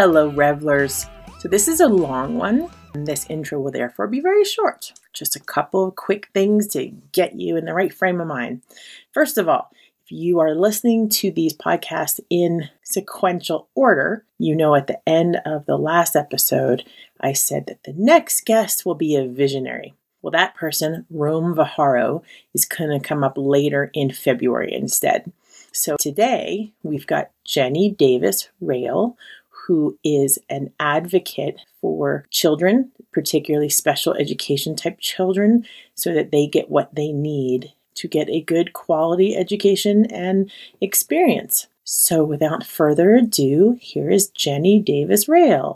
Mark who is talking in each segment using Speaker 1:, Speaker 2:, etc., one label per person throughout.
Speaker 1: Hello, revelers. So, this is a long one. This intro will therefore be very short. Just a couple of quick things to get you in the right frame of mind. First of all, if you are listening to these podcasts in sequential order, you know at the end of the last episode, I said that the next guest will be a visionary. Well, that person, Rome Viharo, is going to come up later in February instead. So today we've got Jeni Davis Rayle, who is an advocate for children, particularly special education type children, so that they get what they need to get a good quality education and experience. So without further ado, here is Jeni Davis Rayle.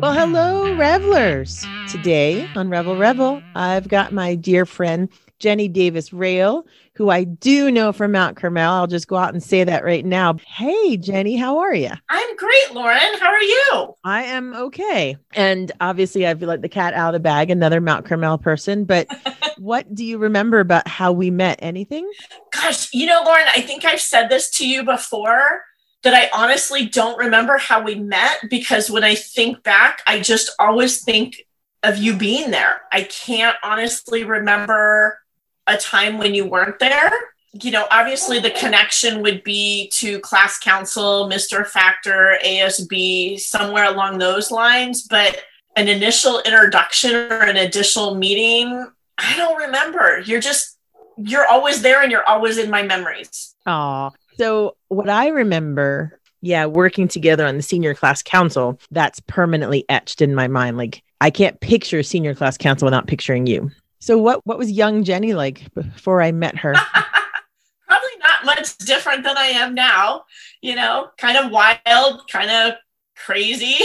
Speaker 1: Well, hello, revelers. Today on Revel Revel, I've got my dear friend Jeni Davis Rayle, who I do know from Mount Carmel. I'll just go out and say that right now. Hey, Jeni, how are you?
Speaker 2: I'm great, Lauren. How are you?
Speaker 1: I am okay. And obviously, I've let the cat out of the bag, another Mount Carmel person. But what do you remember about how we met? Anything?
Speaker 2: Gosh, you know, Lauren, I think I've said this to you before that I honestly don't remember how we met because when I think back, I just always think of you being there. I can't honestly remember a time when you weren't there. You know, obviously the connection would be to class council, Mr. Factor, ASB, somewhere along those lines. But an initial introduction or an additional meeting, I don't remember. You're just, you're always there and you're always in my memories.
Speaker 1: Oh, so what I remember, yeah, working together on the senior class council, that's permanently etched in my mind. Like I can't picture senior class council without picturing you. So what what was young Jeni like before I met her?
Speaker 2: Probably not much different than I am now. You know, kind of wild, kind of crazy.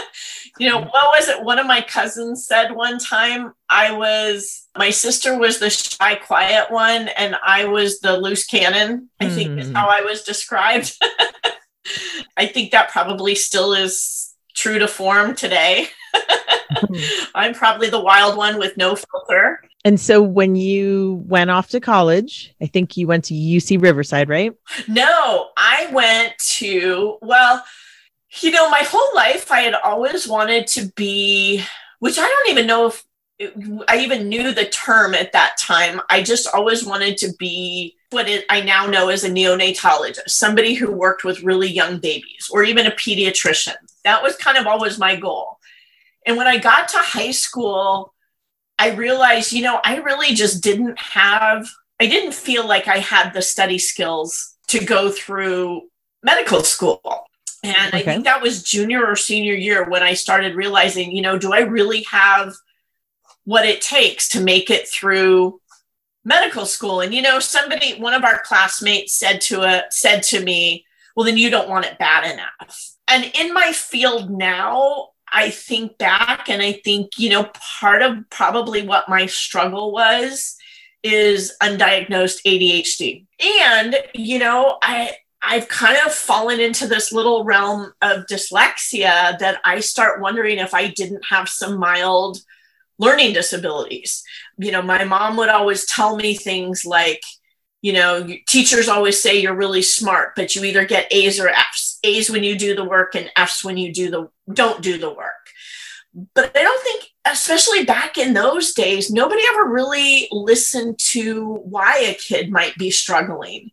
Speaker 2: you know, what was it? One of my cousins said one time I was my sister was the shy, quiet one, and I was the loose cannon. I mm. think is hmm. how I was described. I think that probably still is true to form today. Mm-hmm. I'm probably the wild one with no filter.
Speaker 1: And so when you went off to college, I think you went to UC Riverside, right?
Speaker 2: No, I went to, well, you know, my whole life I had always wanted to be, which I don't even know if I even knew the term at that time. I just always wanted to be what it, I now know as a neonatologist, somebody who worked with really young babies or even a pediatrician. That was kind of always my goal. And when I got to high school, I realized, you know, I really just didn't have, I didn't feel like I had the study skills to go through medical school. And okay. I think that was junior or senior year when I started realizing, you know, do I really have what it takes to make it through medical school? And you know, somebody, one of our classmates said to a said to me, "Well, then you don't want it bad enough." And in my field now, I think back and I think, you know, part of probably what my struggle was is undiagnosed ADHD. And, you know, I I've kind of fallen into this little realm of dyslexia that I start wondering if I didn't have some mild learning disabilities. You know, my mom would always tell me things like, you know, teachers always say you're really smart, but you either get A's or F's. A's when you do the work and F's when you do the don't do the work. But I don't think, especially back in those days, nobody ever really listened to why a kid might be struggling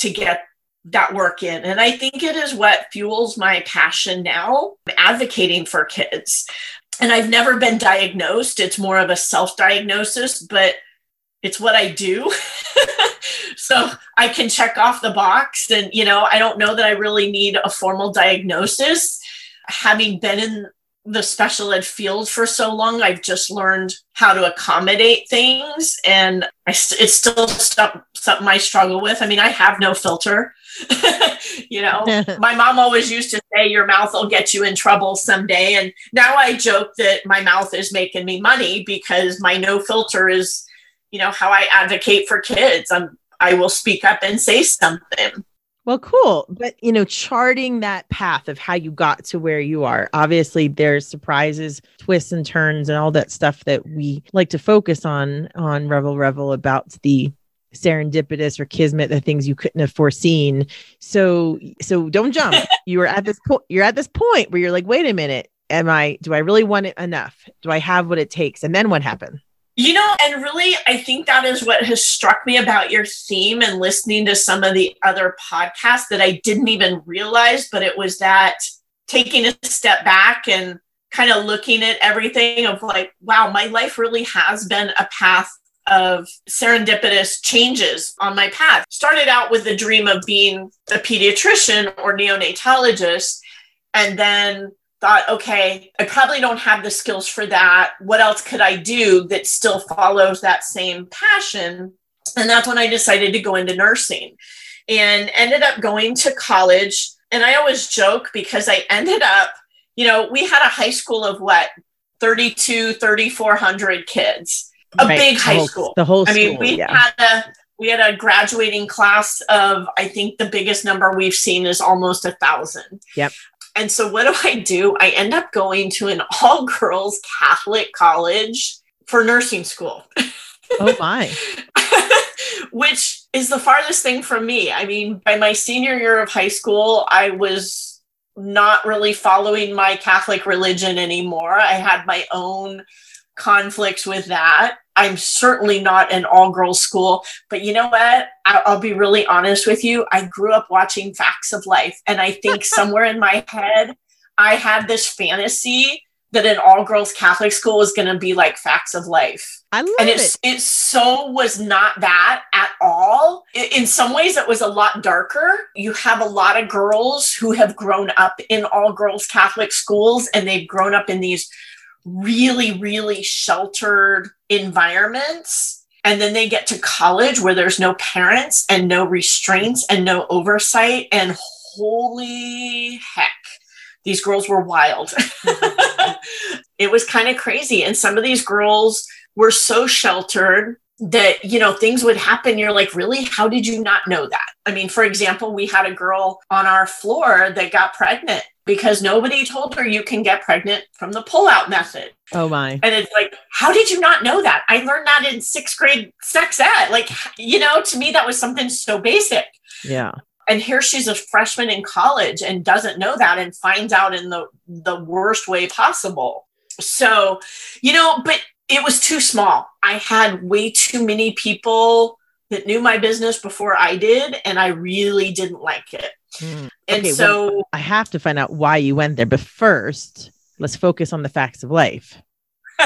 Speaker 2: to get that work in. And I think it is what fuels my passion now, advocating for kids. And I've never been diagnosed. It's more of a self diagnosis, but it's what I do. so I can check off the box. And, you know, I don't know that I really need a formal diagnosis. Having been in the special ed field for so long, I've just learned how to accommodate things. And I, it's still stuff, something I struggle with. I mean, I have no filter. you know, my mom always used to say, Your mouth will get you in trouble someday. And now I joke that my mouth is making me money because my no filter is you know how i advocate for kids i'm i will speak up and say something
Speaker 1: well cool but you know charting that path of how you got to where you are obviously there's surprises twists and turns and all that stuff that we like to focus on on revel revel about the serendipitous or kismet, the things you couldn't have foreseen. So so don't jump. you are at this point, you're at this point where you're like, wait a minute, am I do I really want it enough? Do I have what it takes? And then what happened?
Speaker 2: You know, and really, I think that is what has struck me about your theme and listening to some of the other podcasts that I didn't even realize, but it was that taking a step back and kind of looking at everything of like, wow, my life really has been a path of serendipitous changes on my path. Started out with the dream of being a pediatrician or neonatologist, and then thought, okay, I probably don't have the skills for that. What else could I do that still follows that same passion? And that's when I decided to go into nursing and ended up going to college. And I always joke because I ended up, you know, we had a high school of what, 32, 3,400 kids, a right. big high
Speaker 1: the whole,
Speaker 2: school.
Speaker 1: The whole
Speaker 2: I mean,
Speaker 1: school,
Speaker 2: we
Speaker 1: yeah.
Speaker 2: had a, we had a graduating class of i think the biggest number we've seen is almost a thousand
Speaker 1: yep
Speaker 2: and so what do I do? I end up going to an all girls Catholic college for nursing school.
Speaker 1: Oh my.
Speaker 2: Which is the farthest thing from me. I mean, by my senior year of high school, I was not really following my Catholic religion anymore. I had my own conflicts with that. I'm certainly not an all girls school, but you know what? I'll be really honest with you. I grew up watching Facts of Life, and I think somewhere in my head, I had this fantasy that an all girls Catholic school was going to be like Facts of Life.
Speaker 1: I love
Speaker 2: and
Speaker 1: it.
Speaker 2: It so was not that at all. In some ways, it was a lot darker. You have a lot of girls who have grown up in all girls Catholic schools, and they've grown up in these really, really sheltered environments. And then they get to college where there's no parents and no restraints and no oversight. And holy heck, these girls were wild. Mm-hmm. it was kind of crazy. And some of these girls were so sheltered that you know things would happen you're like really? How did you not know that? I mean for example we had a girl on our floor that got pregnant because nobody told her you can get pregnant from the pull-out method.
Speaker 1: Oh my.
Speaker 2: And it's like how did you not know that? I learned that in sixth grade sex ed. Like you know to me that was something so basic.
Speaker 1: Yeah.
Speaker 2: And here she's a freshman in college and doesn't know that and finds out in the the worst way possible. So you know but it was too small. I had way too many people that knew my business before I did, and I really didn't like it. Mm. And okay, so
Speaker 1: well, I have to find out why you went there. But first, let's focus on the facts of life.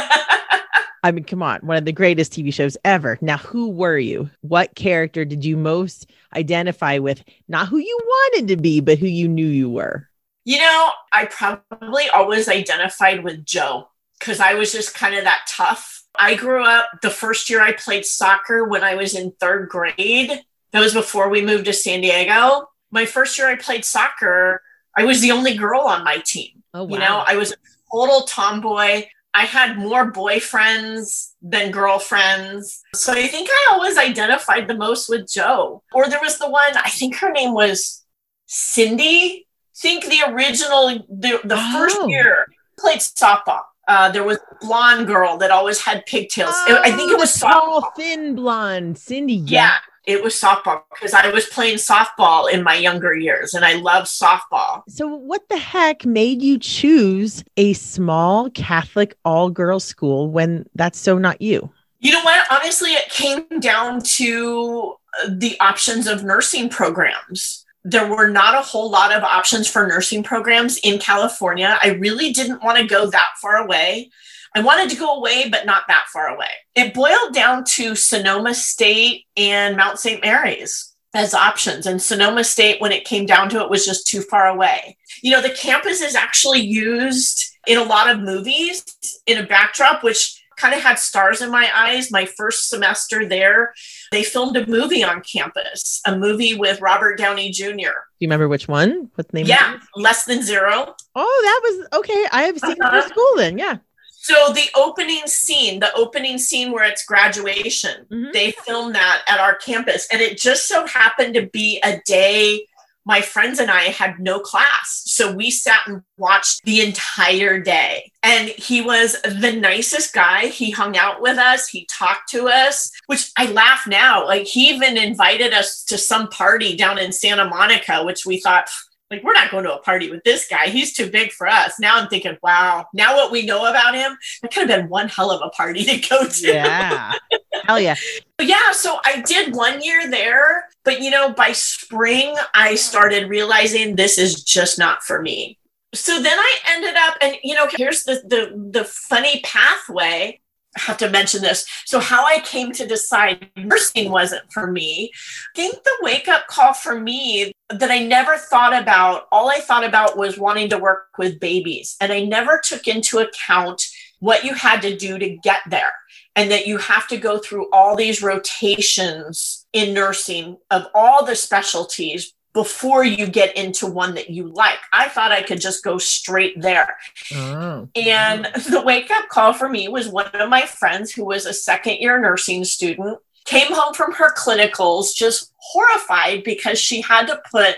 Speaker 1: I mean, come on, one of the greatest TV shows ever. Now, who were you? What character did you most identify with? Not who you wanted to be, but who you knew you were.
Speaker 2: You know, I probably always identified with Jo because I was just kind of that tough. I grew up the first year I played soccer when I was in third grade. That was before we moved to San Diego. My first year I played soccer, I was the only girl on my team.
Speaker 1: Oh, wow.
Speaker 2: You know, I was a total tomboy. I had more boyfriends than girlfriends. So I think I always identified the most with Jo. Or there was the one, I think her name was Cindy. I think the original, the, the oh. first year played softball. Uh, there was a blonde girl that always had pigtails. Oh, I think it was
Speaker 1: tall, softball. thin blonde Cindy.
Speaker 2: Yeah. yeah, it was softball because I was playing softball in my younger years, and I love softball.
Speaker 1: So, what the heck made you choose a small Catholic all-girls school when that's so not you?
Speaker 2: You know what? Honestly, it came down to the options of nursing programs there were not a whole lot of options for nursing programs in California. I really didn't want to go that far away. I wanted to go away, but not that far away. It boiled down to Sonoma State and Mount St. Mary's as options. And Sonoma State, when it came down to it, was just too far away. You know, the campus is actually used in a lot of movies in a backdrop, which kind of had stars in my eyes my first semester there. They filmed a movie on campus, a movie with Robert Downey Jr. Do
Speaker 1: you remember which one? What the name?
Speaker 2: Yeah, Less Than Zero.
Speaker 1: Oh, that was okay. I have seen uh-huh. it for school then. Yeah.
Speaker 2: So the opening scene, the opening scene where it's graduation, mm-hmm. they filmed that at our campus, and it just so happened to be a day my friends and I had no class. So we sat and watched the entire day. And he was the nicest guy. He hung out with us, he talked to us, which I laugh now. Like he even invited us to some party down in Santa Monica, which we thought, like we're not going to a party with this guy. He's too big for us. Now i'm thinking wow now what we know about him that could have been one hell of a party to go to.
Speaker 1: Yeah. Hell yeah.
Speaker 2: Yeah so i did one year there but you know by spring i started realizing this is just not for me. So then i ended up and you know here's the the the funny pathway have to mention this. So, how I came to decide nursing wasn't for me, I think the wake up call for me that I never thought about, all I thought about was wanting to work with babies. And I never took into account what you had to do to get there and that you have to go through all these rotations in nursing of all the specialties before you get into one that you like. I thought I could just go straight there. Oh. And the wake up call for me was one of my friends who was a second year nursing student came home from her clinicals just horrified because she had to put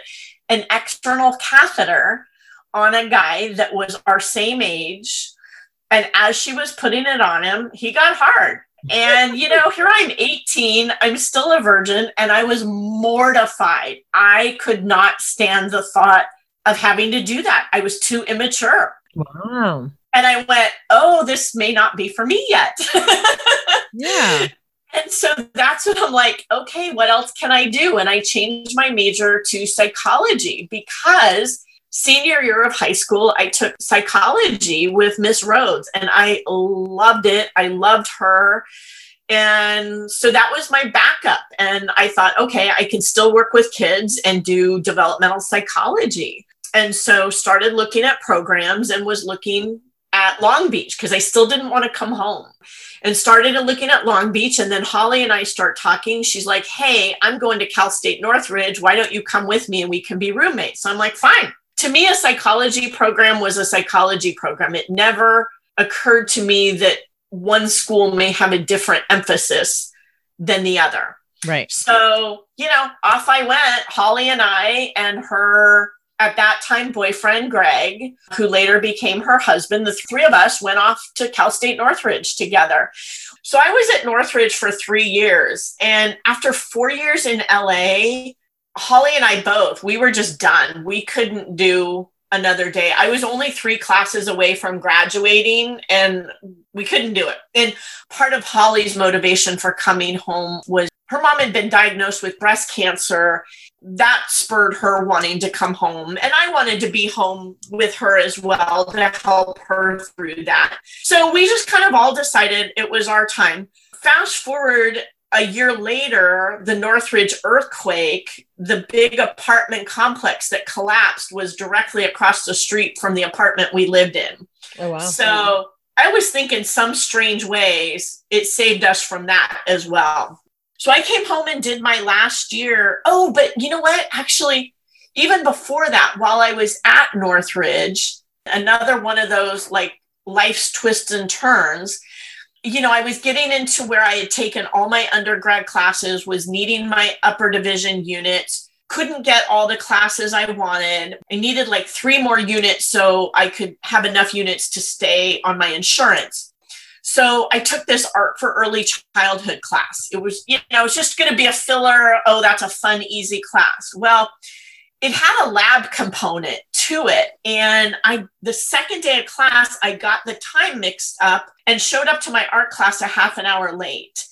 Speaker 2: an external catheter on a guy that was our same age. And as she was putting it on him, he got hard. And, you know, here I'm 18, I'm still a virgin, and I was mortified. I could not stand the thought of having to do that. I was too immature.
Speaker 1: Wow.
Speaker 2: And I went, oh, this may not be for me yet.
Speaker 1: yeah.
Speaker 2: And so that's when I'm like, okay, what else can I do? And I changed my major to psychology because senior year of high school, I took psychology with Miss Rhodes and I loved it. I loved her. And so that was my backup. And I thought, okay, I can still work with kids and do developmental psychology. And so started looking at programs and was looking at Long Beach because I still didn't want to come home and started looking at Long Beach. And then Holly and I start talking. She's like, Hey, I'm going to Cal State Northridge. Why don't you come with me and we can be roommates? So I'm like, Fine. To me, a psychology program was a psychology program. It never occurred to me that one school may have a different emphasis than the other.
Speaker 1: Right.
Speaker 2: So, you know, off I went, Holly and I and her at that time boyfriend Greg, who later became her husband, the three of us went off to Cal State Northridge together. So I was at Northridge for three years. And after four years in LA, Holly and I both, we were just done. We couldn't do another day. I was only three classes away from graduating and we couldn't do it. And part of Holly's motivation for coming home was her mom had been diagnosed with breast cancer that spurred her wanting to come home. And I wanted to be home with her as well to help her through that. So we just kind of all decided it was our time. Fast forward a year later, the Northridge earthquake, the big apartment complex that collapsed was directly across the street from the apartment we lived in. Oh, wow. So I was thinking some strange ways it saved us from that as well. So I came home and did my last year. Oh, but you know what? Actually, even before that, while I was at Northridge, another one of those like life's twists and turns, you know, I was getting into where I had taken all my undergrad classes, was needing my upper division units, couldn't get all the classes I wanted. I needed like three more units so I could have enough units to stay on my insurance. So I took this art for early childhood class. It was, you know, it's just going to be a filler. Oh, that's a fun, easy class. Well, it had a lab component to it. And I, the second day of class, I got the time mixed up and showed up to my art class a half an hour late.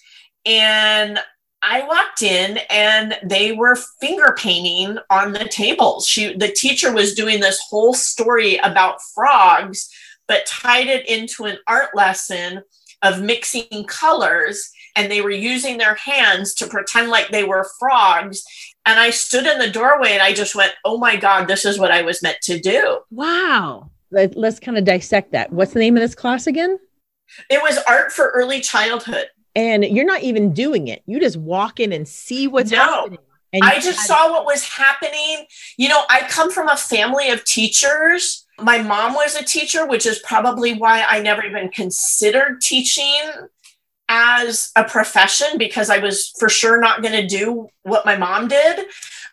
Speaker 2: And I walked in and they were finger painting on the tables. She, the teacher was doing this whole story about frogs but tied it into an art lesson of mixing colors. And they were using their hands to pretend like they were frogs. And I stood in the doorway and I just went, oh my God, this is what I was meant to do.
Speaker 1: Wow. Let, us kind of dissect that. What's the name of this class again?
Speaker 2: It was art for early childhood.
Speaker 1: And you're not even doing it. You just walk in and see what's no. happening.
Speaker 2: And I just had- saw what was happening. You know, I come from a family of teachers my mom was a teacher, which is probably why I never even considered teaching as a profession because I was for sure not going to do what my mom did.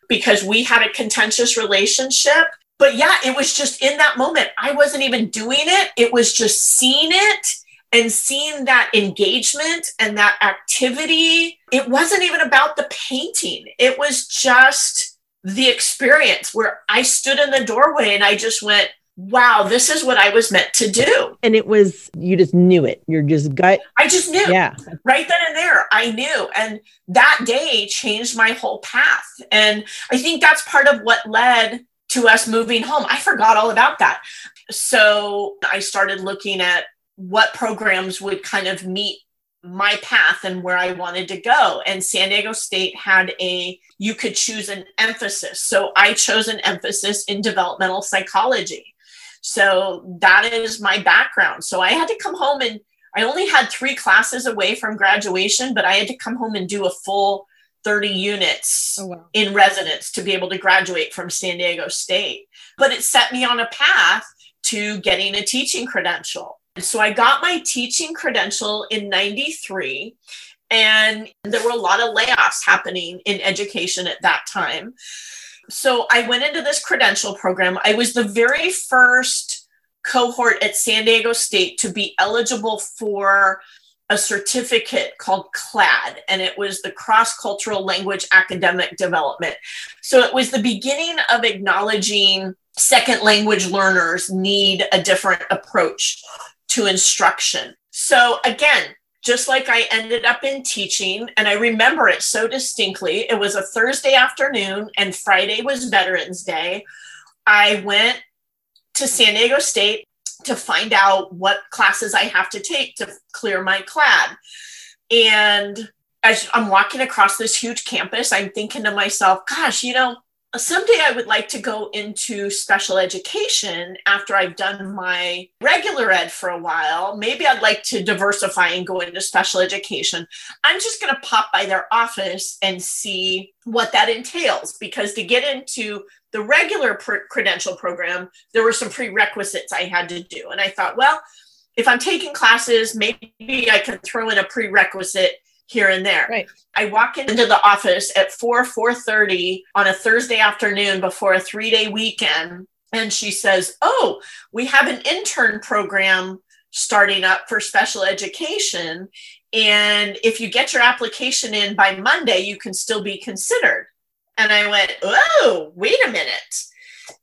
Speaker 2: because we had a contentious relationship. But yeah, it was just in that moment. I wasn't even doing it, it was just seeing it and seeing that engagement and that activity. It wasn't even about the painting, it was just the experience where I stood in the doorway and I just went, wow, this is what I was meant to do.
Speaker 1: And it was, you just knew it. You're just gut.
Speaker 2: I just knew.
Speaker 1: Yeah.
Speaker 2: Right then and there, I knew. And that day changed my whole path. And I think that's part of what led to us moving home. I forgot all about that. So I started looking at what programs would kind of meet my path and where I wanted to go. And San Diego State had a, you could choose an emphasis. So I chose an emphasis in developmental psychology. So that is my background. So I had to come home and I only had three classes away from graduation, but I had to come home and do a full 30 units oh, wow. in residence to be able to graduate from San Diego State. But it set me on a path to getting a teaching credential. So I got my teaching credential in 93 and there were a lot of layoffs happening in education at that time so I went into this credential program. I was the very first cohort at San Diego State to be eligible for a certificate called CLAD, and it was the Cross Cultural Language Academic Development. So it was the beginning of acknowledging second language learners need a different approach to instruction. So again, just like I ended up in teaching, and I remember it so distinctly. It was a Thursday afternoon, and Friday was Veterans Day. I went to San Diego State to find out what classes I have to take to clear my CLAD. And as I'm walking across this huge campus, I'm thinking to myself, gosh, you know, someday I would like to go into special education after I've done my regular ed for a while. Maybe I'd like to diversify and go into special education. I'm just going to pop by their office and see what that entails because to get into the regular pr- credential program, there were some prerequisites I had to do. And I thought, well, if I'm taking classes, maybe I can throw in a prerequisite here and there.
Speaker 1: Right.
Speaker 2: I walk into the office at 4 4:30 on a Thursday afternoon before a 3-day weekend and she says, "Oh, we have an intern program starting up for special education and if you get your application in by Monday, you can still be considered." And I went, "Oh, wait a minute."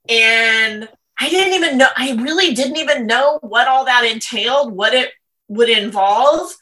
Speaker 2: And I didn't even know I really didn't even know what all that entailed, what it would involve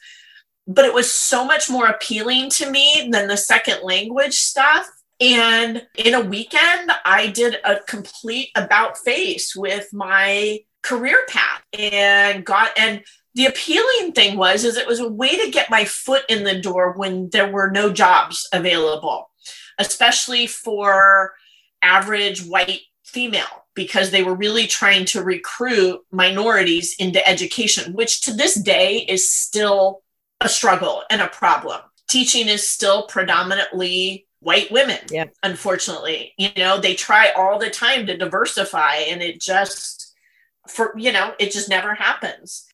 Speaker 2: but it was so much more appealing to me than the second language stuff. And in a weekend, I did a complete about face with my career path and got, and the appealing thing was, is it was a way to get my foot in the door when there were no jobs available, especially for average white female because they were really trying to recruit minorities into education, which to this day is still a struggle and a problem. Teaching is still predominantly white women,
Speaker 1: yeah.
Speaker 2: unfortunately. You know, they try all the time to diversify and it just for you know, it just never happens.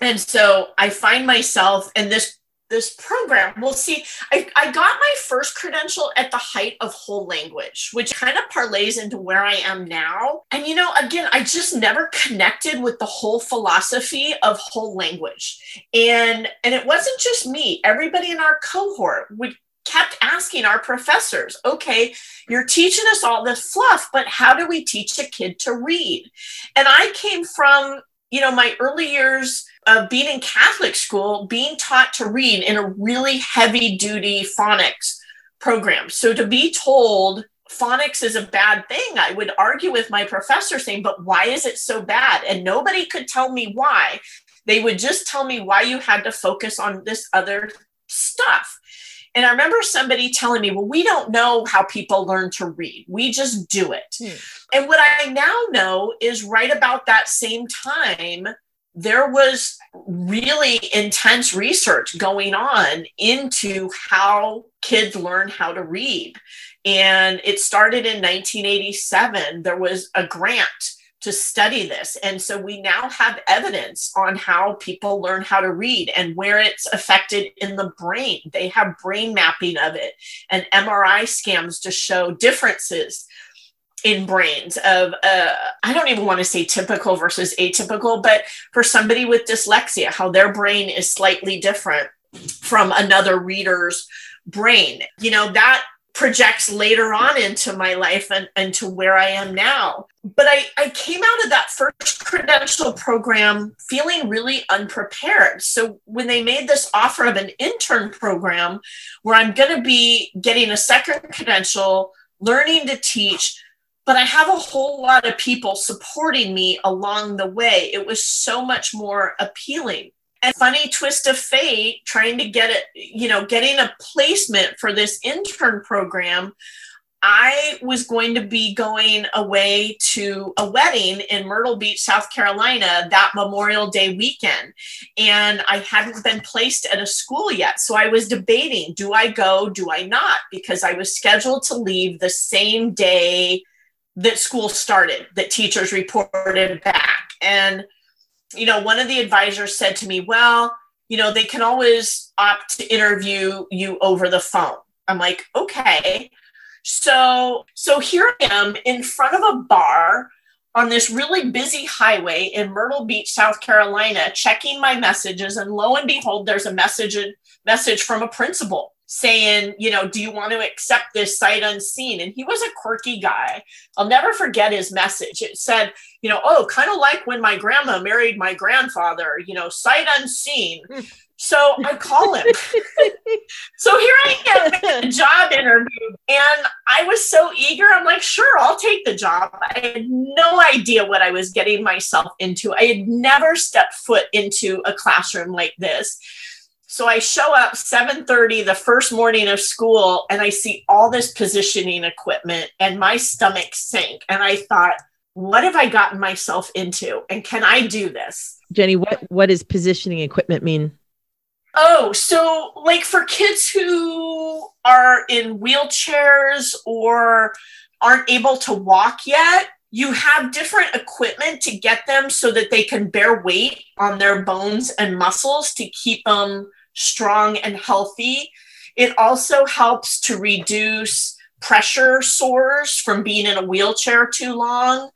Speaker 2: And so I find myself in this this program well see I, I got my first credential at the height of whole language which kind of parlays into where i am now. And you know again i just never connected with the whole philosophy of whole language. And and it wasn't just me. Everybody in our cohort would kept asking our professors, okay, you're teaching us all this fluff, but how do we teach a kid to read? And I came from, you know, my early years of being in Catholic school, being taught to read in a really heavy duty phonics program. So to be told phonics is a bad thing, I would argue with my professor saying, but why is it so bad? And nobody could tell me why. They would just tell me why you had to focus on this other stuff. And I remember somebody telling me, well, we don't know how people learn to read. We just do it. Hmm. And what I now know is right about that same time, there was really intense research going on into how kids learn how to read. And it started in 1987. There was a grant to study this. And so we now have evidence on how people learn how to read and where it's affected in the brain. They have brain mapping of it and MRI scans to show differences in brains of uh, i don't even want to say typical versus atypical but for somebody with dyslexia how their brain is slightly different from another reader's brain you know that projects later on into my life and, and to where I am now. But I, I came out of that first credential program feeling really unprepared. So when they made this offer of an intern program where I'm going to be getting a second credential, learning to teach, but I have a whole lot of people supporting me along the way, it was so much more appealing and funny twist of fate trying to get it you know getting a placement for this intern program i was going to be going away to a wedding in myrtle beach south carolina that memorial day weekend. And i hadn't been placed at a school yet. So i was debating do i go do i not? Because i was scheduled to leave the same day that school started that teachers reported back. And you know, one of the advisors said to me, well, you know, they can always opt to interview you over the phone. I'm like, okay. So, so here I am in front of a bar on this really busy highway in Myrtle Beach, South Carolina, checking my messages, and lo and behold, there's a message message from a principal saying, you know, do you want to accept this sight unseen? And he was a quirky guy. I'll never forget his message. It said, you know, oh, kind of like when my grandma married my grandfather, you know, sight unseen. Hmm. So I call him. so here I am, a job interview, and I was so eager. I'm like, sure, I'll take the job. I had no idea what I was getting myself into. I had never stepped foot into a classroom like this. So I show up 7:30 the first morning of school and I see all this positioning equipment and my stomach sank and I thought what have I gotten myself into and can I do this?
Speaker 1: Jeni, what what does positioning equipment mean?
Speaker 2: Oh, so like for kids who are in wheelchairs or aren't able to walk yet, you have different equipment to get them so that they can bear weight on their bones and muscles to keep them strong and healthy. It also helps to reduce pressure sores from being in a wheelchair too long.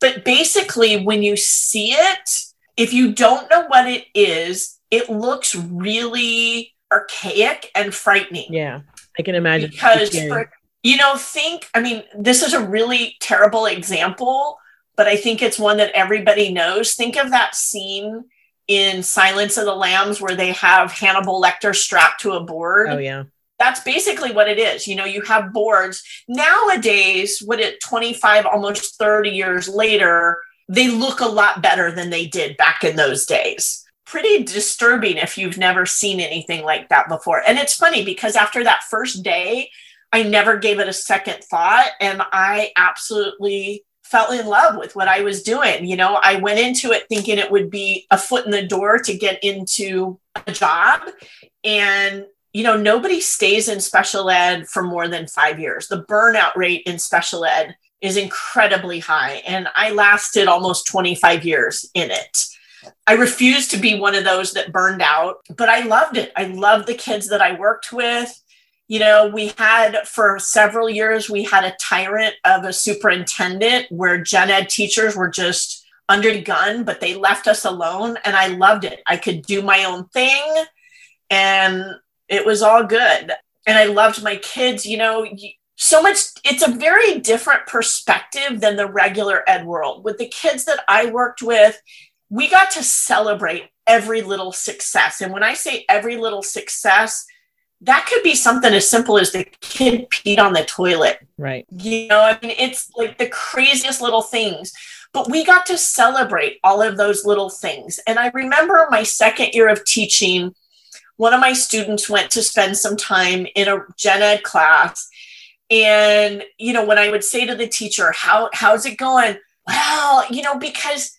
Speaker 2: But basically, when you see it, if you don't know what it is, it looks really archaic and frightening.
Speaker 1: Yeah, I can imagine.
Speaker 2: Because, for, you know, think, I mean, this is a really terrible example, but I think it's one that everybody knows. Think of that scene in Silence of the Lambs where they have Hannibal Lecter strapped to a board.
Speaker 1: Oh yeah.
Speaker 2: That's basically what it is. You know, you have boards. Nowadays, what it 25 almost 30 years later, they look a lot better than they did back in those days. Pretty disturbing if you've never seen anything like that before. And it's funny because after that first day, I never gave it a second thought and I absolutely fell in love with what I was doing. You know, I went into it thinking it would be a foot in the door to get into a job. And, you know, nobody stays in special ed for more than five years. The burnout rate in special ed is incredibly high. And I lasted almost 25 years in it. I refused to be one of those that burned out, but I loved it. I loved the kids that I worked with you know, we had for several years, we had a tyrant of a superintendent where gen ed teachers were just under the gun, but they left us alone. And I loved it. I could do my own thing and it was all good. And I loved my kids, you know, so much. It's a very different perspective than the regular ed world. With the kids that I worked with, we got to celebrate every little success. And when I say every little success, that could be something as simple as the kid peed on the toilet.
Speaker 1: Right.
Speaker 2: You know, I mean, it's like the craziest little things. But we got to celebrate all of those little things. And I remember my second year of teaching, one of my students went to spend some time in a gen ed class. And, you know, when I would say to the teacher, How how's it going? Well, you know, because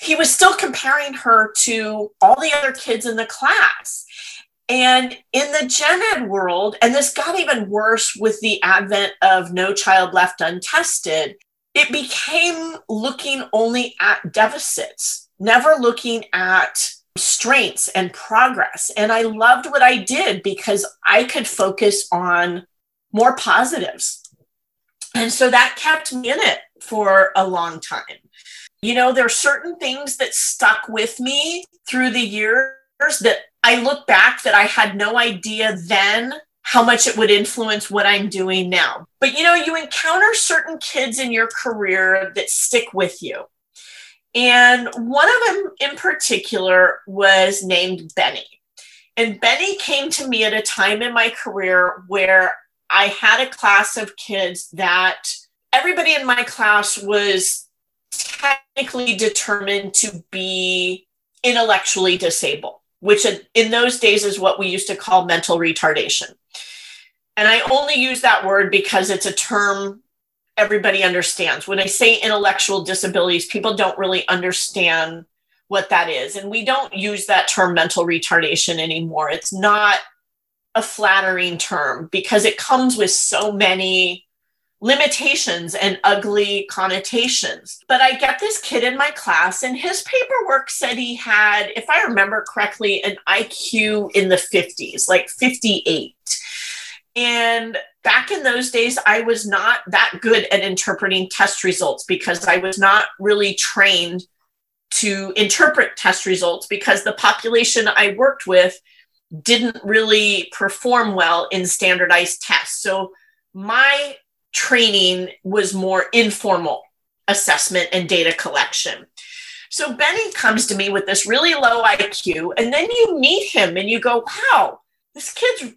Speaker 2: he was still comparing her to all the other kids in the class. And in the gen ed world, and this got even worse with the advent of No Child Left Untested, it became looking only at deficits, never looking at strengths and progress. And I loved what I did because I could focus on more positives. And so that kept me in it for a long time. You know, there are certain things that stuck with me through the years that I look back that I had no idea then how much it would influence what I'm doing now. But you know, you encounter certain kids in your career that stick with you. And one of them in particular was named Benny. And Benny came to me at a time in my career where I had a class of kids that everybody in my class was technically determined to be intellectually disabled, which in those days is what we used to call mental retardation. And I only use that word because it's a term everybody understands. When I say intellectual disabilities, people don't really understand what that is. And we don't use that term mental retardation anymore. It's not a flattering term because it comes with so many limitations and ugly connotations. But I get this kid in my class, and his paperwork said he had, if I remember correctly, an IQ in the 50s, like 58. And back in those days, I was not that good at interpreting test results because I was not really trained to interpret test results because the population I worked with didn't really perform well in standardized tests. So my training was more informal assessment and data collection. So Benny comes to me with this really low IQ, and then you meet him and you go, wow, this kid's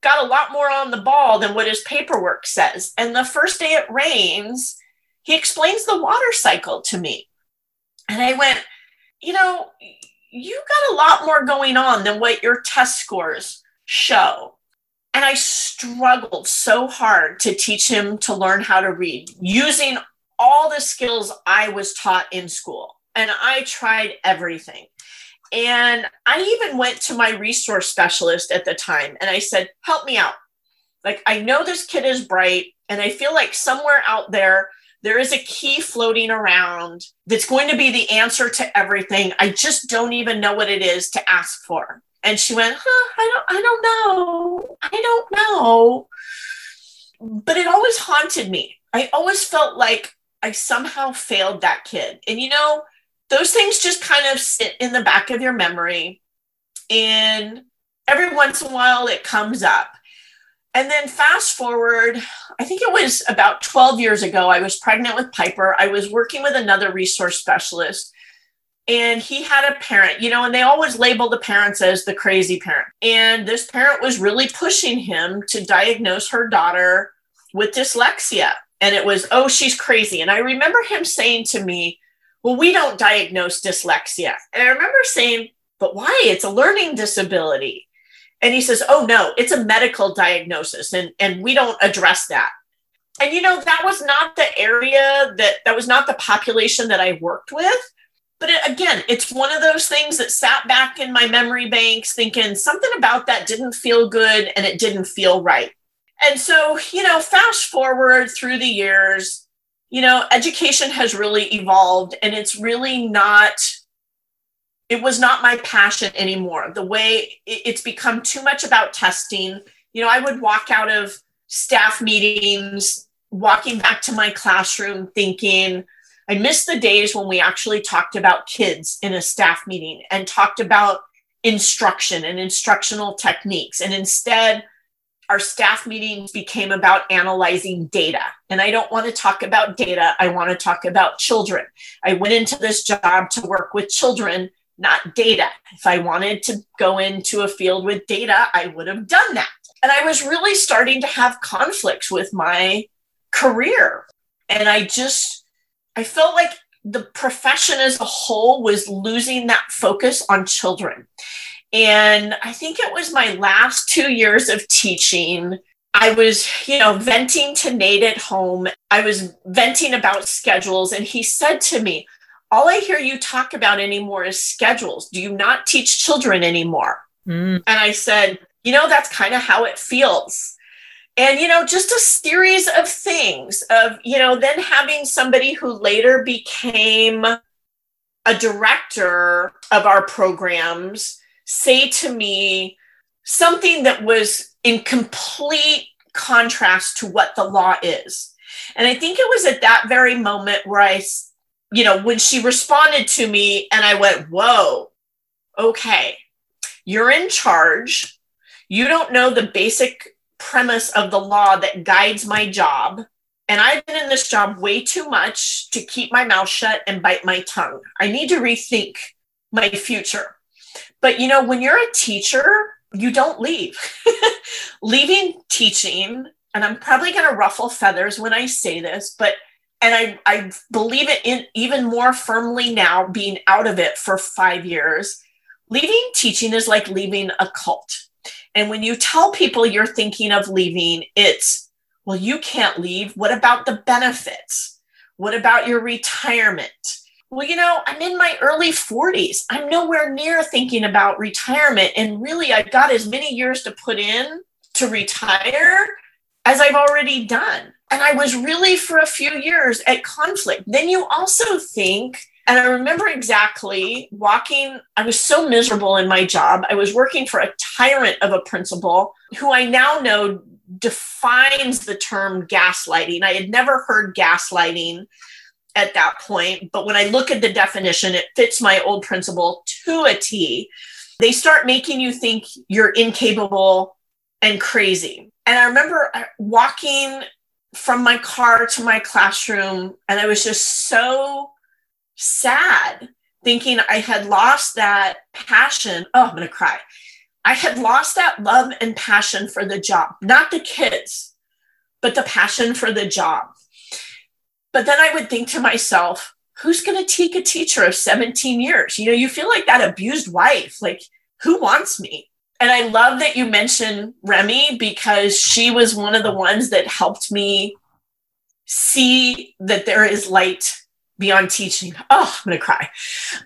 Speaker 2: got a lot more on the ball than what his paperwork says. And the first day it rains, he explains the water cycle to me. And I went, you know, you got a lot more going on than what your test scores show. And I struggled so hard to teach him to learn how to read using all the skills I was taught in school. And I tried everything. And I even went to my resource specialist at the time and I said, Help me out. Like, I know this kid is bright, and I feel like somewhere out there, there is a key floating around that's going to be the answer to everything. I just don't even know what it is to ask for. And she went, huh, I don't, I don't know. I don't know. But it always haunted me. I always felt like I somehow failed that kid. And you know, those things just kind of sit in the back of your memory. And every once in a while it comes up. And then fast forward, I think it was about 12 years ago, I was pregnant with Piper. I was working with another resource specialist, and he had a parent, you know, and they always label the parents as the crazy parent. And this parent was really pushing him to diagnose her daughter with dyslexia. And it was, oh, she's crazy. And I remember him saying to me, well, we don't diagnose dyslexia. And I remember saying, but why? It's a learning disability. And he says, oh, no, it's a medical diagnosis and, and we don't address that. And, you know, that was not the area that, that was not the population that I worked with. But it, again, it's one of those things that sat back in my memory banks thinking something about that didn't feel good and it didn't feel right. And so, you know, fast forward through the years, you know, education has really evolved and it's really not, it was not my passion anymore. The way it's become too much about testing. You know, I would walk out of staff meetings, walking back to my classroom thinking, I miss the days when we actually talked about kids in a staff meeting and talked about instruction and instructional techniques. And instead, our staff meetings became about analyzing data. And I don't want to talk about data. I want to talk about children. I went into this job to work with children, not data. If I wanted to go into a field with data, I would have done that. And I was really starting to have conflicts with my career. And I just, I felt like the profession as a whole was losing that focus on children. And I think it was my last two years of teaching. I was, you know, venting to Nate at home. I was venting about schedules. And he said to me, All I hear you talk about anymore is schedules. Do you not teach children anymore? Mm. And I said, You know, that's kind of how it feels. And you know just a series of things of you know then having somebody who later became a director of our programs say to me something that was in complete contrast to what the law is. And i think it was at that very moment where i you know when she responded to me and i went whoa okay you're in charge. You don't know the basic premise of the law that guides my job. And I've been in this job way too much to keep my mouth shut and bite my tongue. I need to rethink my future. But you know, when you're a teacher, you don't leave. Leaving teaching, and I'm probably going to ruffle feathers when I say this, but and I, I believe it in even more firmly now, being out of it for five years. Leaving teaching is like leaving a cult and when you tell people you're thinking of leaving, it's, well, you can't leave. What about the benefits? What about your retirement? Well, you know, I'm in my early 40s. I'm nowhere near thinking about retirement. And really, I've got as many years to put in to retire as I've already done. And I was really for a few years at conflict. Then you also think, and I remember exactly walking, I was so miserable in my job. I was working for a tyrant of a principal who I now know defines the term gaslighting. I had never heard gaslighting at that point, but when I look at the definition, it fits my old principal to a T. They start making you think you're incapable and crazy. And I remember uh, walking from my car to my classroom, and I was just so sad thinking I had lost that passion. Oh, I'm going to cry. I had lost that love and passion for the job, not the kids, but the passion for the job. But then I would think to myself, who's going to take a teacher of 17 years? You know, you feel like that abused wife. Like, who wants me? And I love that you mentioned Remy because she was one of the ones that helped me see that there is light beyond teaching. Oh, I'm going to cry.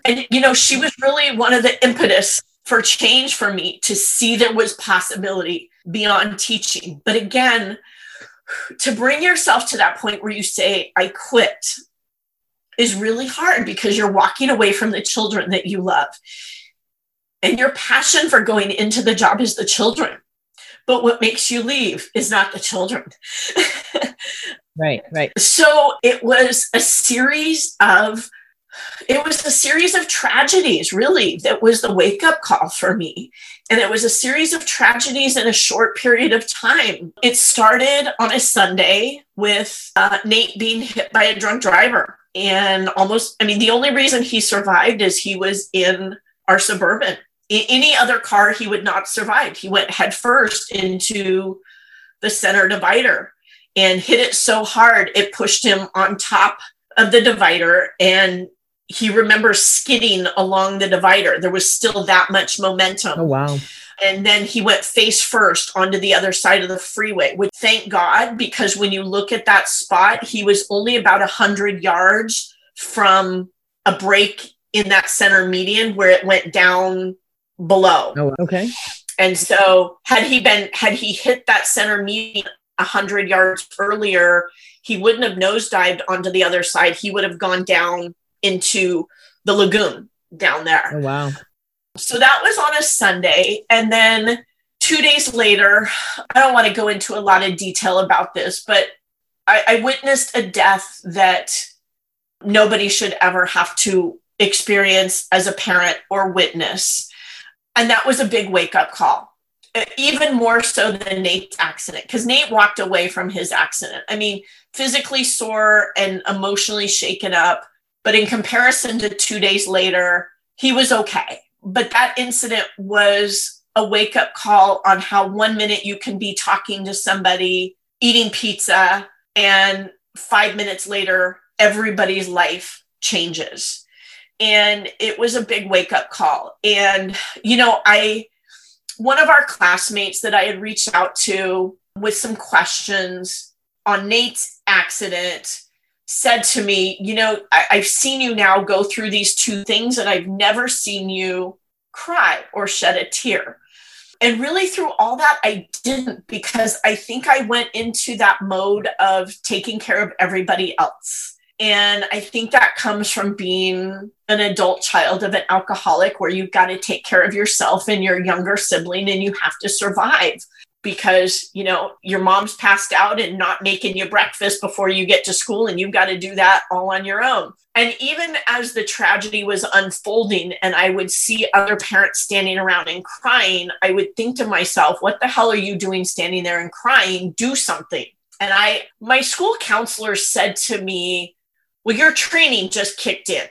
Speaker 2: And, you know, she was really one of the impetus for change for me to see there was possibility beyond teaching. But again, to bring yourself to that point where you say, I quit, is really hard because you're walking away from the children that you love. And your passion for going into the job is the children. But what makes you leave is not the children.
Speaker 1: Right, right.
Speaker 2: So it was a series of it was a series of tragedies really that was the wake up call for me. And it was a series of tragedies in a short period of time. It started on a sunday with uh, nate being hit by a drunk driver. And almost i mean the only reason he survived is he was in our suburban. In any other car he would not survive. He went headfirst into the center divider and hit it so hard it pushed him on top of the divider and he remembers skidding along the divider. There was still that much momentum.
Speaker 1: Oh wow.
Speaker 2: And then he went face first onto the other side of the freeway which thank god because when you look at that spot he was only about 100 yards from a break in that center median where it went down below.
Speaker 1: Oh okay.
Speaker 2: And so had he been had he hit that center median 100 yards earlier, he wouldn't have nosedived onto the other side. He would have gone down into the lagoon down there.
Speaker 1: Oh, wow.
Speaker 2: So that was on a Sunday. And then two days later, I don't want to go into a lot of detail about this, but I, I witnessed a death that nobody should ever have to experience as a parent or witness. And that was a big wake up call Uh, even more so than Nate's accident because Nate walked away from his accident. I mean, physically sore and emotionally shaken up, but in comparison to two days later, he was okay. But that incident was a wake up call on how one minute you can be talking to somebody, eating pizza, and five minutes later, everybody's life changes. And it was a big wake up call. And, you know, I, one of our classmates that I had reached out to with some questions on Nate's accident said to me, You know, I- have seen you now go through these two things, and I've never seen you cry or shed a tear. And really, through all that, I didn't because I think I went into that mode of taking care of everybody else. And I think that comes from being an adult child of an alcoholic where you've got to take care of yourself and your younger sibling and you have to survive. Because you know your mom's passed out and not making you breakfast before you get to school and you've got to do that all on your own. And even as the tragedy was unfolding and i would see other parents standing around and crying i would think to myself what the hell are you doing standing there and crying? Do something. And i my school counselor said to me well your training just kicked in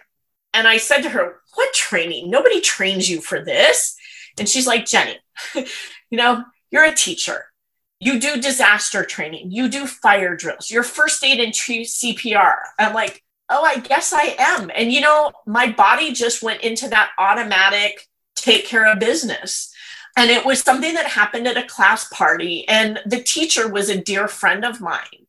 Speaker 2: and i said to her what training nobody trains you for this and she's like Jeni you know you're a teacher. You do disaster training. You do fire drills. Your first aid and CPR. I'm like, oh, I guess I am. And you know, my body just went into that automatic take care of business. And it was something that happened at a class party. And the teacher was a dear friend of mine.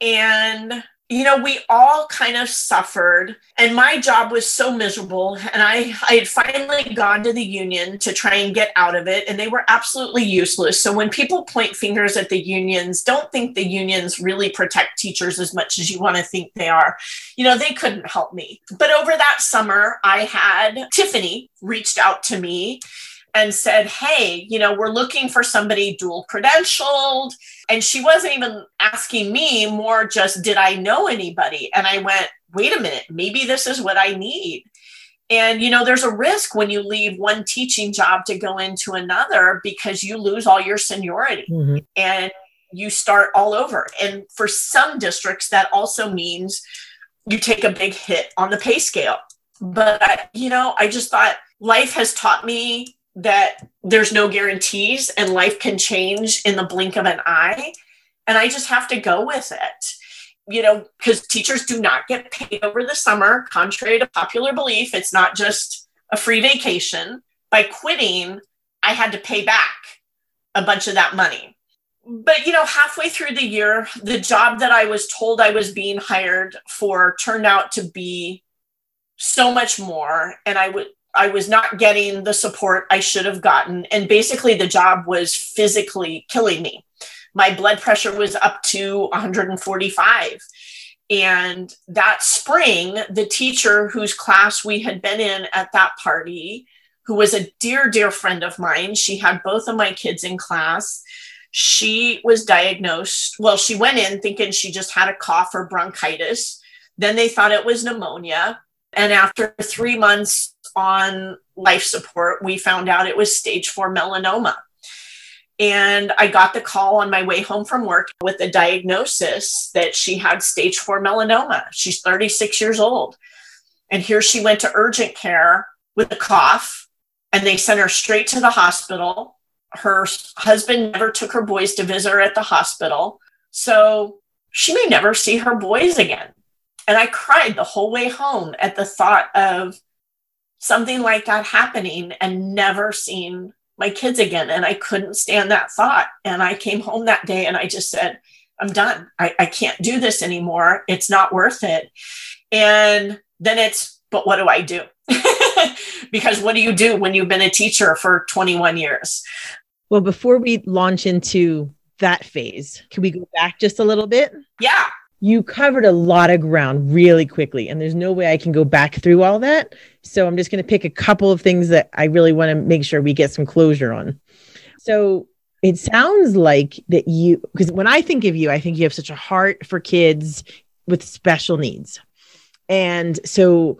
Speaker 2: And you know, we all kind of suffered, and my job was so miserable. And I, I had finally gone to the union to try and get out of it, and they were absolutely useless. So when people point fingers at the unions, don't think the unions really protect teachers as much as you want to think they are. You know, they couldn't help me. But over that summer, I had Tiffany reached out to me and said, Hey, you know, we're looking for somebody dual credentialed. And she wasn't even asking me, more just, Did I know anybody? And I went, Wait a minute, maybe this is what I need. And, you know, there's a risk when you leave one teaching job to go into another because you lose all your seniority mm-hmm. and you start all over. And for some districts, that also means you take a big hit on the pay scale. But, I, you know, I just thought life has taught me that there's no guarantees and life can change in the blink of an eye. And I just have to go with it. You know, because teachers do not get paid over the summer, contrary to popular belief. It's not just a free vacation. By quitting, I had to pay back a bunch of that money. But, you know, halfway through the year, the job that I was told I was being hired for turned out to be so much more. And I would, I was not getting the support I should have gotten. And basically, the job was physically killing me. My blood pressure was up to 145. And that spring, the teacher whose class we had been in at that party, who was a dear, dear friend of mine, she had both of my kids in class. She was diagnosed. Well, she went in thinking she just had a cough or bronchitis. Then they thought it was pneumonia. And after three months on life support, we found out it was stage four melanoma. And I got the call on my way home from work with the diagnosis that she had stage four melanoma. She's 36 years old. And here she went to urgent care with a cough, and they sent her straight to the hospital. Her husband never took her boys to visit her at the hospital. So she may never see her boys again. And I cried the whole way home at the thought of something like that happening and never seeing my kids again. And I couldn't stand that thought. And I came home that day and I just said, I'm done. I, I can't do this anymore. It's not worth it. And then it's, but what do I do? because what do you do when you've been a teacher for 21 years?
Speaker 1: Well, before we launch into that phase, can we go back just a little bit?
Speaker 2: Yeah
Speaker 1: you covered a lot of ground really quickly and there's no way i can go back through all that. So i'm just going to pick a couple of things that i really want to make sure we get some closure on. So it sounds like that you because when i think of you i think you have such a heart for kids with special needs. And so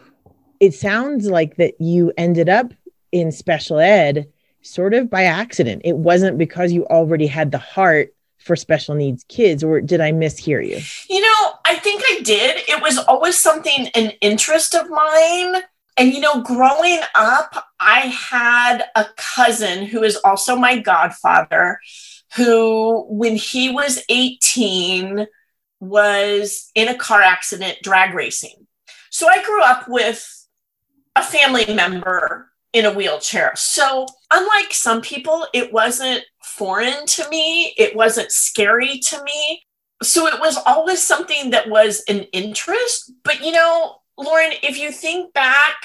Speaker 1: it sounds like that you ended up in special ed sort of by accident. It wasn't because you already had the heart for special needs kids or did i mishear you?
Speaker 2: You know i think i did. It was always something an interest of mine. And you know growing up i had a cousin who is also my godfather who when he was 18 was in a car accident drag racing. So i grew up with a family member in a wheelchair. So, unlike some people, it wasn't foreign to me, it wasn't scary to me. So, it was always something that was an interest. But, you know, Lauren, if you think back,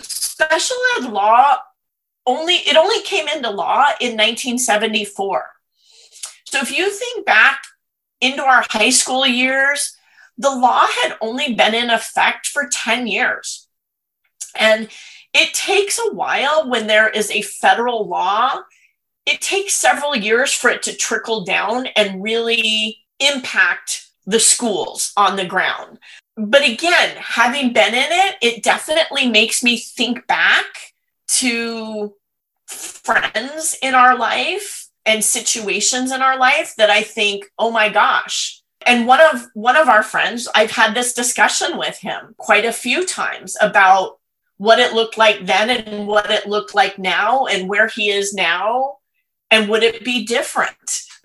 Speaker 2: special ed law only it only came into law in 1974. So if you think back into our high school years, the law had only been in effect for 10 years. And it takes a while when there is a federal law, it takes several years for it to trickle down and really impact the schools on the ground. But again, having been in it, it definitely makes me think back to friends in our life and situations in our life that I think, oh my gosh. And one of one of our friends, I've had this discussion with him quite a few times about what it looked like then and what it looked like now and where he is now and would it be different?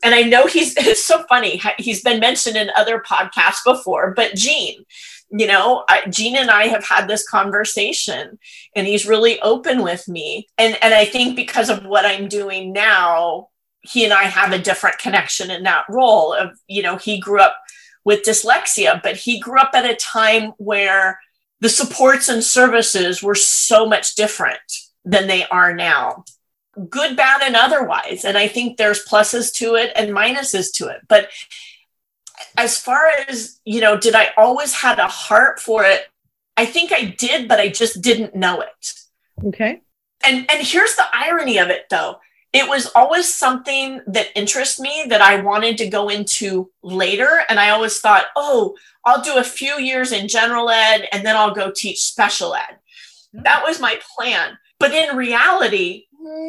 Speaker 2: And i know he's it's so funny he's been mentioned in other podcasts before but gene you know I, gene and i have had this conversation and he's really open with me. And and i think because of what i'm doing now he and i have a different connection in that role of you know he grew up with dyslexia but he grew up at a time where the supports and services were so much different than they are now good bad and otherwise and i think there's pluses to it and minuses to it but as far as you know did i always had a heart for it i think i did but i just didn't know it
Speaker 1: okay
Speaker 2: and and here's the irony of it though it was always something that interested me that I wanted to go into later. And I always thought, oh, I'll do a few years in general ed and then I'll go teach special ed. Mm-hmm. That was my plan. But in reality,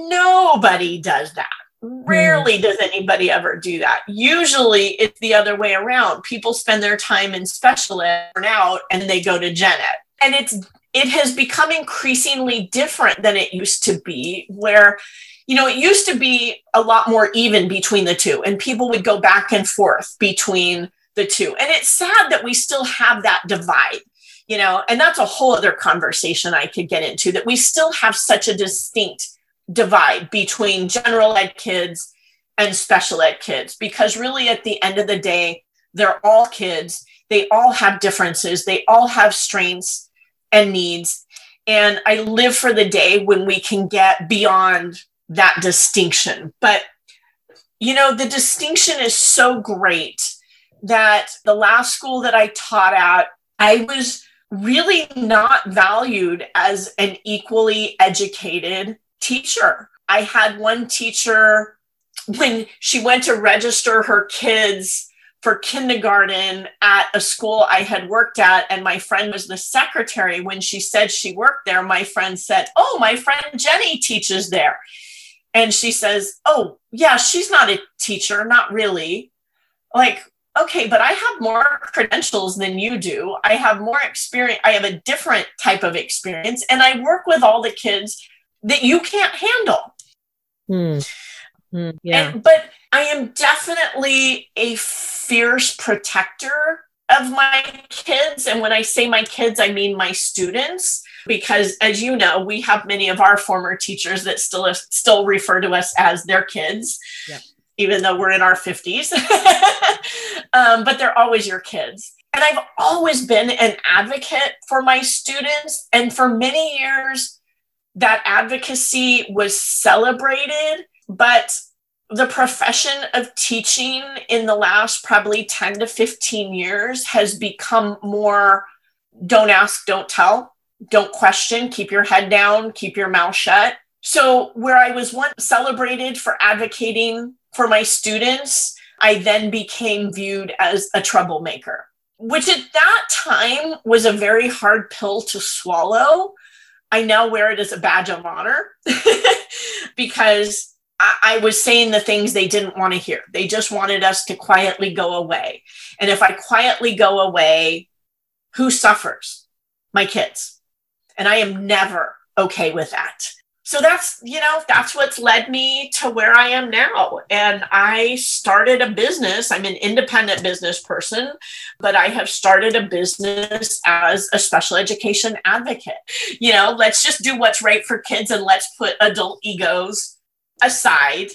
Speaker 2: nobody does that. Rarely mm. does anybody ever do that. Usually it's the other way around. People spend their time in special ed out and they go to gen ed. And it's it has become increasingly different than it used to be, where you know, it used to be a lot more even between the two, and people would go back and forth between the two. And it's sad that we still have that divide, you know, and that's a whole other conversation I could get into that we still have such a distinct divide between general ed kids and special ed kids, because really at the end of the day, they're all kids. They all have differences, they all have strengths and needs. And I live for the day when we can get beyond that distinction. But, you know, the distinction is so great that the last school that I taught at, I was really not valued as an equally educated teacher. I had one teacher when she went to register her kids for kindergarten at a school I had worked at, and my friend was the secretary. When she said she worked there, my friend said, Oh, my friend Jeni teaches there. And she says, Oh, yeah, she's not a teacher, not really. Like, okay, but I have more credentials than you do. I have more experience. I have a different type of experience, and I work with all the kids that you can't handle.
Speaker 1: Hmm. Hmm, yeah.
Speaker 2: And, but I am definitely a fierce protector of my kids. And when I say my kids, I mean my students because as you know we have many of our former teachers that still still refer to us as their kids yep. even though we're in our 50s um, but they're always your kids and i've always been an advocate for my students and for many years that advocacy was celebrated but the profession of teaching in the last probably 10 to 15 years has become more don't ask don't tell don't question, keep your head down, keep your mouth shut. So, where I was once celebrated for advocating for my students, I then became viewed as a troublemaker, which at that time was a very hard pill to swallow. I now wear it as a badge of honor because I, was saying the things they didn't want to hear. They just wanted us to quietly go away. And if I quietly go away, who suffers? My kids and I am never okay with that. So that's, you know, that's what's led me to where I am now. And I started a business. I'm an independent business person, but I have started a business as a special education advocate. You know, let's just do what's right for kids and let's put adult egos aside.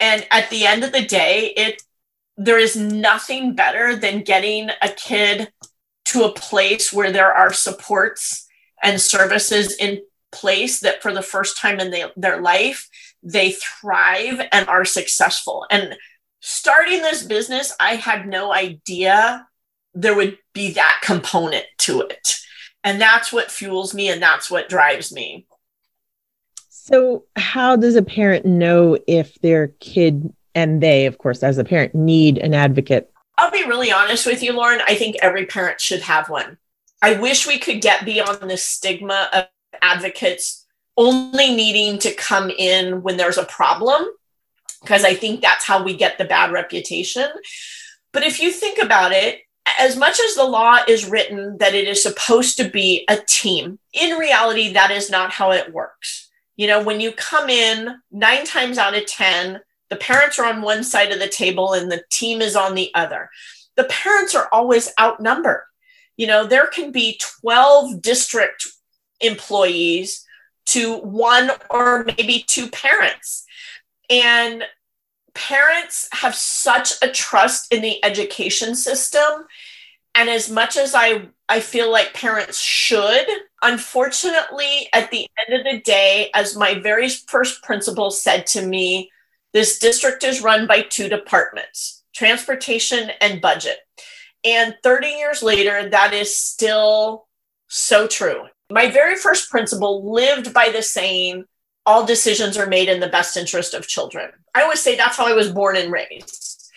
Speaker 2: And at the end of the day, it there is nothing better than getting a kid to a place where there are supports and services in place that for the first time in they, their life, they thrive and are successful. And starting this business, I had no idea there would be that component to it. And that's what fuels me and that's what drives me.
Speaker 1: So, how does a parent know if their kid and they, of course, as a parent, need an advocate?
Speaker 2: I'll be really honest with you, Lauren. I think every parent should have one. I wish we could get beyond the stigma of advocates only needing to come in when there's a problem, because I think that's how we get the bad reputation. But if you think about it, as much as the law is written that it is supposed to be a team, in reality, that is not how it works. You know, when you come in, nine times out of 10, the parents are on one side of the table and the team is on the other. The parents are always outnumbered. You know, there can be 12 district employees to one or maybe two parents. And parents have such a trust in the education system. And as much as i i feel like parents should unfortunately at the end of the day as my very first principal said to me this district is run by two departments transportation and budget. And 30 years later that is still so true my very first principal lived by the saying all decisions are made in the best interest of children. I always say that's how I was born and raised.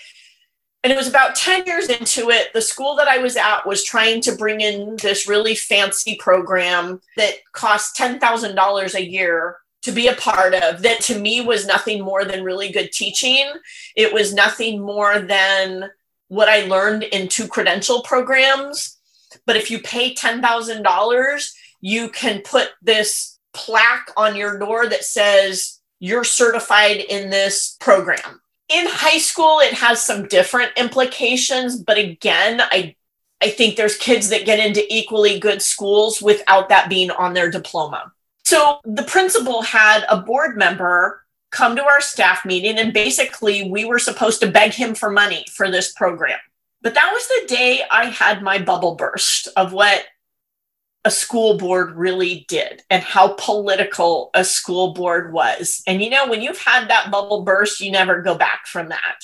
Speaker 2: And it was about 10 years into it, the school that I was at was trying to bring in this really fancy program that cost $10,000 a year to be a part of, that to me was nothing more than really good teaching. It was nothing more than what I learned in two credential programs. But if you pay $10,000, you can put this plaque on your door that says you're certified in this program. In high school, it has some different implications, but again, I I think there's kids that get into equally good schools without that being on their diploma. So the principal had a board member come to our staff meeting, and basically, we were supposed to beg him for money for this program. But that was the day I had my bubble burst of what a school board really did and how political a school board was. And you know, when you've had that bubble burst, you never go back from that.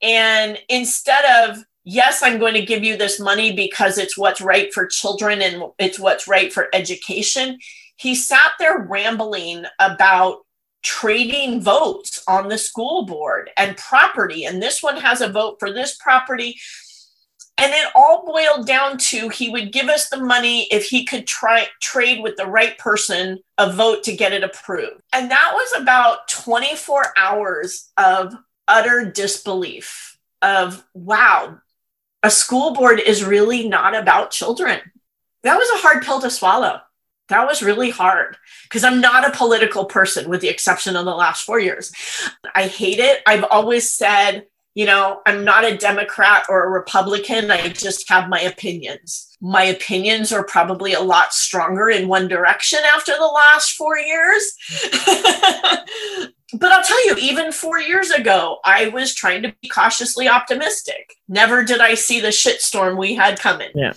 Speaker 2: And instead of, yes, I'm going to give you this money because it's what's right for children and it's what's right for education, he sat there rambling about trading votes on the school board and property. And this one has a vote for this property and it all boiled down to he would give us the money if he could try trade with the right person a vote to get it approved and that was about 24 hours of utter disbelief of wow a school board is really not about children that was a hard pill to swallow that was really hard because I'm not a political person, with the exception of the last four years. I hate it. I've always said you know, I'm not a Democrat or a Republican. I just have my opinions. My opinions are probably a lot stronger in one direction after the last four years. but I'll tell you, even four years ago, I was trying to be cautiously optimistic. Never did I see the shitstorm we had coming.
Speaker 1: Yeah.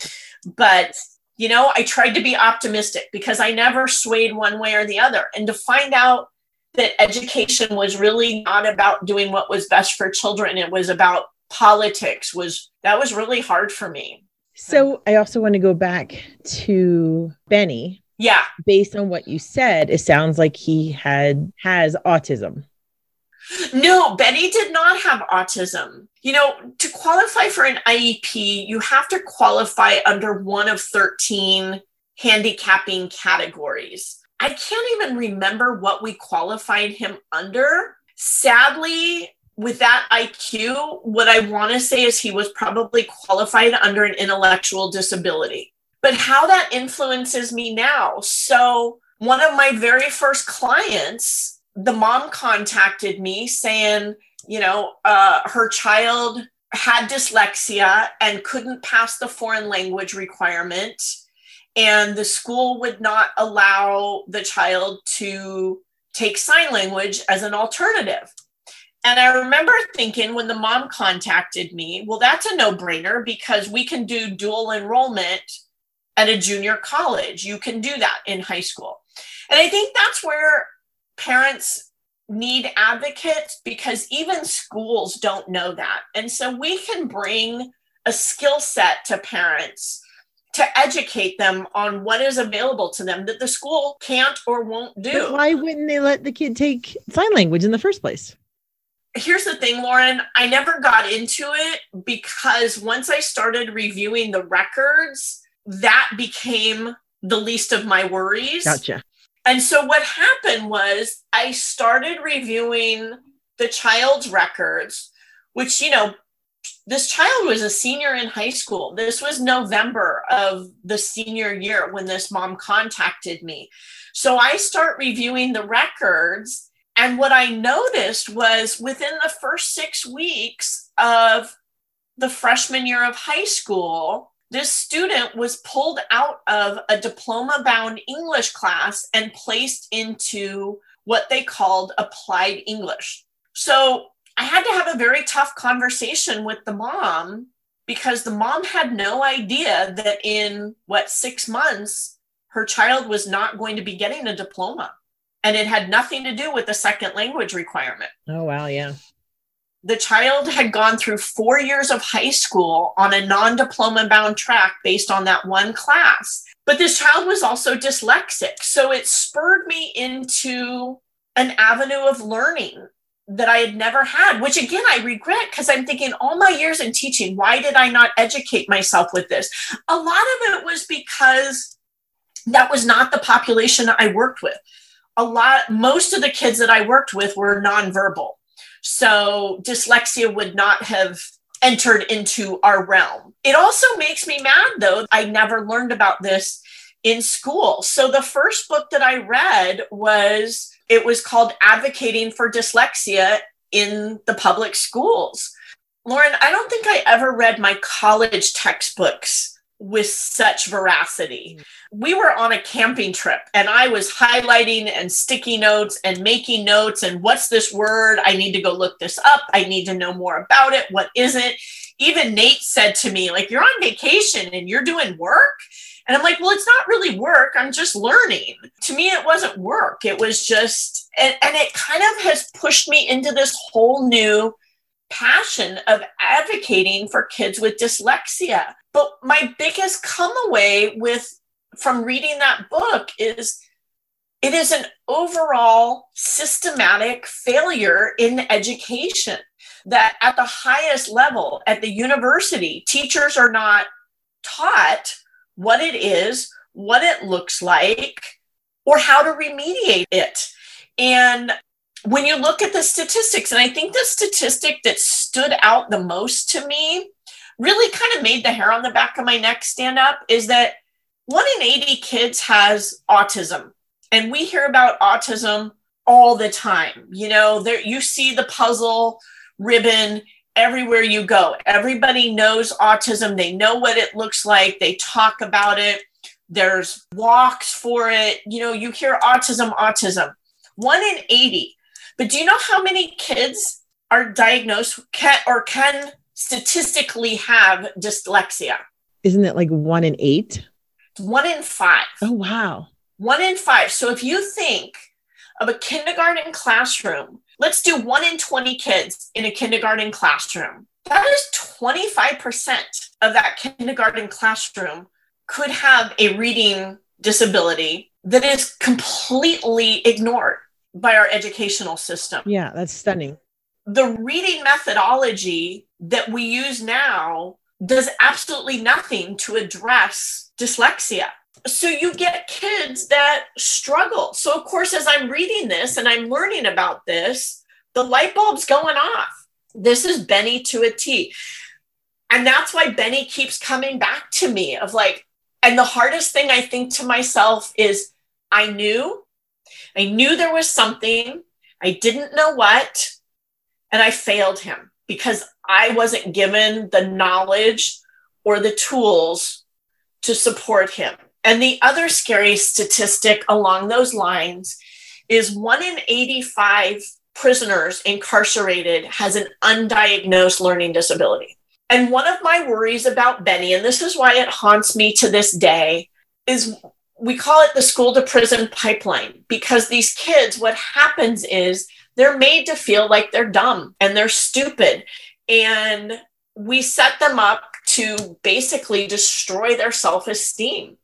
Speaker 2: But you know, I tried to be optimistic because I never swayed one way or the other. And to find out that education was really not about doing what was best for children. It was about politics was that was really hard for me.
Speaker 1: So i also want to go back to benny.
Speaker 2: Yeah.
Speaker 1: Based on what you said it sounds like he had has autism.
Speaker 2: No, Benny did not have autism. You know, to qualify for an IEP, you have to qualify under one of 13 handicapping categories. I can't even remember what we qualified him under. Sadly, with that IQ, what I want to say is he was probably qualified under an intellectual disability. But how that influences me now. So, one of my very first clients, the mom contacted me saying, you know, uh, her child had dyslexia and couldn't pass the foreign language requirement and the school would not allow the child to take sign language as an alternative. And I remember thinking when the mom contacted me, well, that's a no brainer because we can do dual enrollment at a junior college. You can do that in high school. And I think that's where parents need advocates because even schools don't know that. And so we can bring a skill set to parents to educate them on what is available to them that the school can't or won't do.
Speaker 1: But why wouldn't they let the kid take sign language in the first place?
Speaker 2: Here's the thing, Lauren, I never got into it because once I started reviewing the records, that became the least of my worries.
Speaker 1: Gotcha.
Speaker 2: And so what happened was I started reviewing the child's records, which, you know, this child was a senior in high school. This was November of the senior year when this mom contacted me. So I start reviewing the records. And what I noticed was within the first six weeks of the freshman year of high school, this student was pulled out of a diploma bound English class and placed into what they called applied English. So I had to have a very tough conversation with the mom because the mom had no idea that in what six months her child was not going to be getting a diploma. And it had nothing to do with the second language requirement.
Speaker 1: Oh, wow. Yeah
Speaker 2: the child had gone through four years of high school on a non diploma bound track based on that one class. But this child was also dyslexic. So it spurred me into an avenue of learning that I had never had, which again, I regret because I'm thinking all my years in teaching, why did I not educate myself with this? A lot of it was because that was not the population I worked with. A lot, most of the kids that I worked with were nonverbal so dyslexia would not have entered into our realm. It also makes me mad though. I never learned about this in school. So the first book that I read was it was called Advocating for Dyslexia in the Public Schools. Lauren, I don't think I ever read my college textbooks with such veracity. We were on a camping trip and I was highlighting and sticky notes and making notes and what's this word? I need to go look this up. I need to know more about it. What is it? Even Nate said to me, like, you're on vacation and you're doing work. And I'm like, well, it's not really work. I'm just learning. To me, it wasn't work. It was just, and, and it kind of has pushed me into this whole new passion of advocating for kids with dyslexia. But my biggest come away with from reading that book is it is an overall systematic failure in education that at the highest level at the university teachers are not taught what it is what it looks like or how to remediate it and when you look at the statistics, and I think the statistic that stood out the most to me really kind of made the hair on the back of my neck stand up is that one in 80 kids has autism. And we hear about autism all the time. You know, there you see the puzzle ribbon everywhere you go. Everybody knows autism. They know what it looks like. They talk about it. There's walks for it. You know, you hear autism, autism. One in 80 but do you know how many kids are diagnosed can, or can statistically have dyslexia?
Speaker 1: Isn't it like one in eight?
Speaker 2: One in five.
Speaker 1: Oh, wow.
Speaker 2: One in five. So if you think of a kindergarten classroom, let's do one in 20 kids in a kindergarten classroom. That is 25% of that kindergarten classroom could have a reading disability that is completely ignored by our educational system.
Speaker 1: Yeah, that's stunning.
Speaker 2: The reading methodology that we use now does absolutely nothing to address dyslexia. So you get kids that struggle. So, of course, as I'm reading this and I'm learning about this, the light bulb's going off. This is Benny to a T. And that's why Benny keeps coming back to me of like, and the hardest thing I think to myself is I knew I knew there was something, I didn't know what, and I failed him because I wasn't given the knowledge or the tools to support him. And the other scary statistic along those lines is one in 85 prisoners incarcerated has an undiagnosed learning disability. And one of my worries about Benny, and this is why it haunts me to this day, is we call it the school to prison pipeline because these kids, what happens is they're made to feel like they're dumb and they're stupid. And we set them up to basically destroy their self esteem.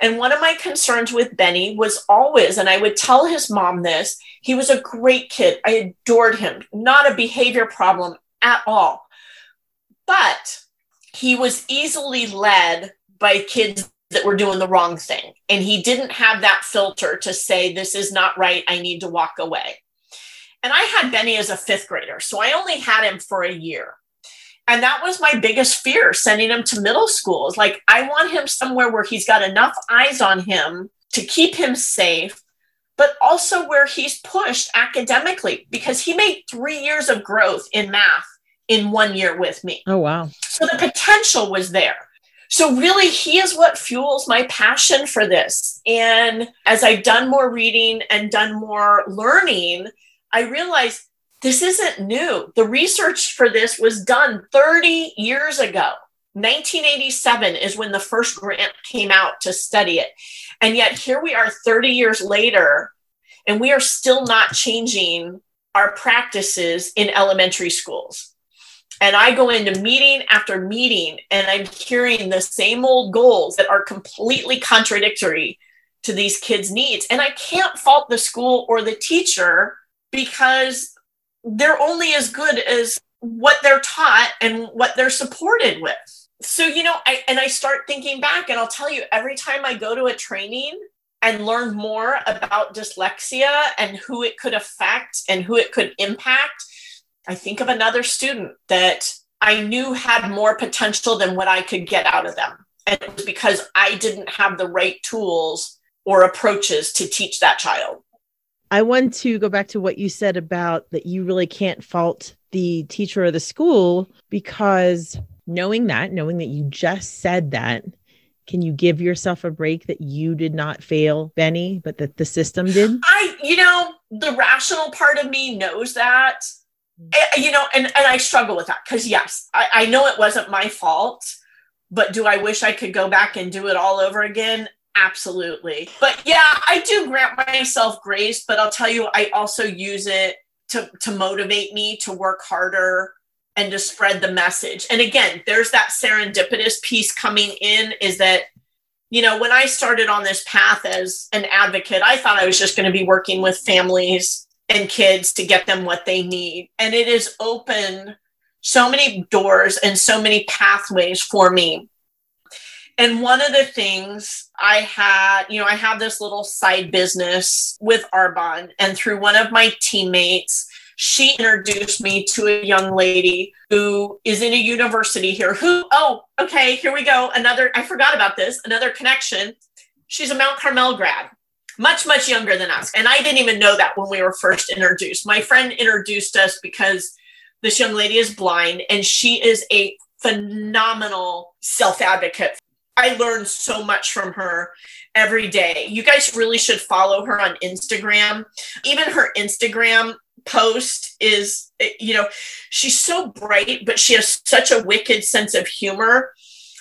Speaker 2: And one of my concerns with Benny was always, and I would tell his mom this, he was a great kid. I adored him, not a behavior problem at all. But he was easily led by kids that were doing the wrong thing. And he didn't have that filter to say, this is not right. I need to walk away. And I had Benny as a fifth grader. So I only had him for a year. And that was my biggest fear sending him to middle schools. Like, I want him somewhere where he's got enough eyes on him to keep him safe, but also where he's pushed academically because he made three years of growth in math in one year with me.
Speaker 1: Oh, wow.
Speaker 2: So the potential was there. So, really, he is what fuels my passion for this. And as I've done more reading and done more learning, I realized this isn't new. The research for this was done 30 years ago. 1987 is when the first grant came out to study it. And yet, here we are 30 years later, and we are still not changing our practices in elementary schools. And I go into meeting after meeting, and I'm hearing the same old goals that are completely contradictory to these kids' needs. And I can't fault the school or the teacher because they're only as good as what they're taught and what they're supported with. So, you know, I and I start thinking back and I'll tell you every time I go to a training and learn more about dyslexia and who it could affect and who it could impact, I think of another student that I knew had more potential than what I could get out of them. And it was because I didn't have the right tools or approaches to teach that child.
Speaker 1: I want to go back to what you said about that you really can't fault the teacher or the school because knowing that, knowing that you just said that, can you give yourself a break that you did not fail Benny, but that the system did?
Speaker 2: I, you know, the rational part of me knows that, eh, you know, and, and I struggle with that because, yes, I, I know it wasn't my fault, but do I wish I could go back and do it all over again? Absolutely. But yeah, I do grant myself grace, but I'll tell you, I also use it to, to motivate me to work harder and to spread the message. And again, there's that serendipitous piece coming in is that, you know, when I started on this path as an advocate, I thought I was just going to be working with families and kids to get them what they need. And it has opened so many doors and so many pathways for me and one of the things I had, you know, I have this little side business with Arbonne, and through one of my teammates, she introduced me to a young lady who is in a university here. Who, oh, okay, here we go. Another, I forgot about this, another connection. She's a Mount Carmel grad, much, much younger than us. And I didn't even know that when we were first introduced. My friend introduced us because this young lady is blind and she is a phenomenal self advocate I learn so much from her every day. You guys really should follow her on Instagram. Even her Instagram post is, you know, she's so bright, but she has such a wicked sense of humor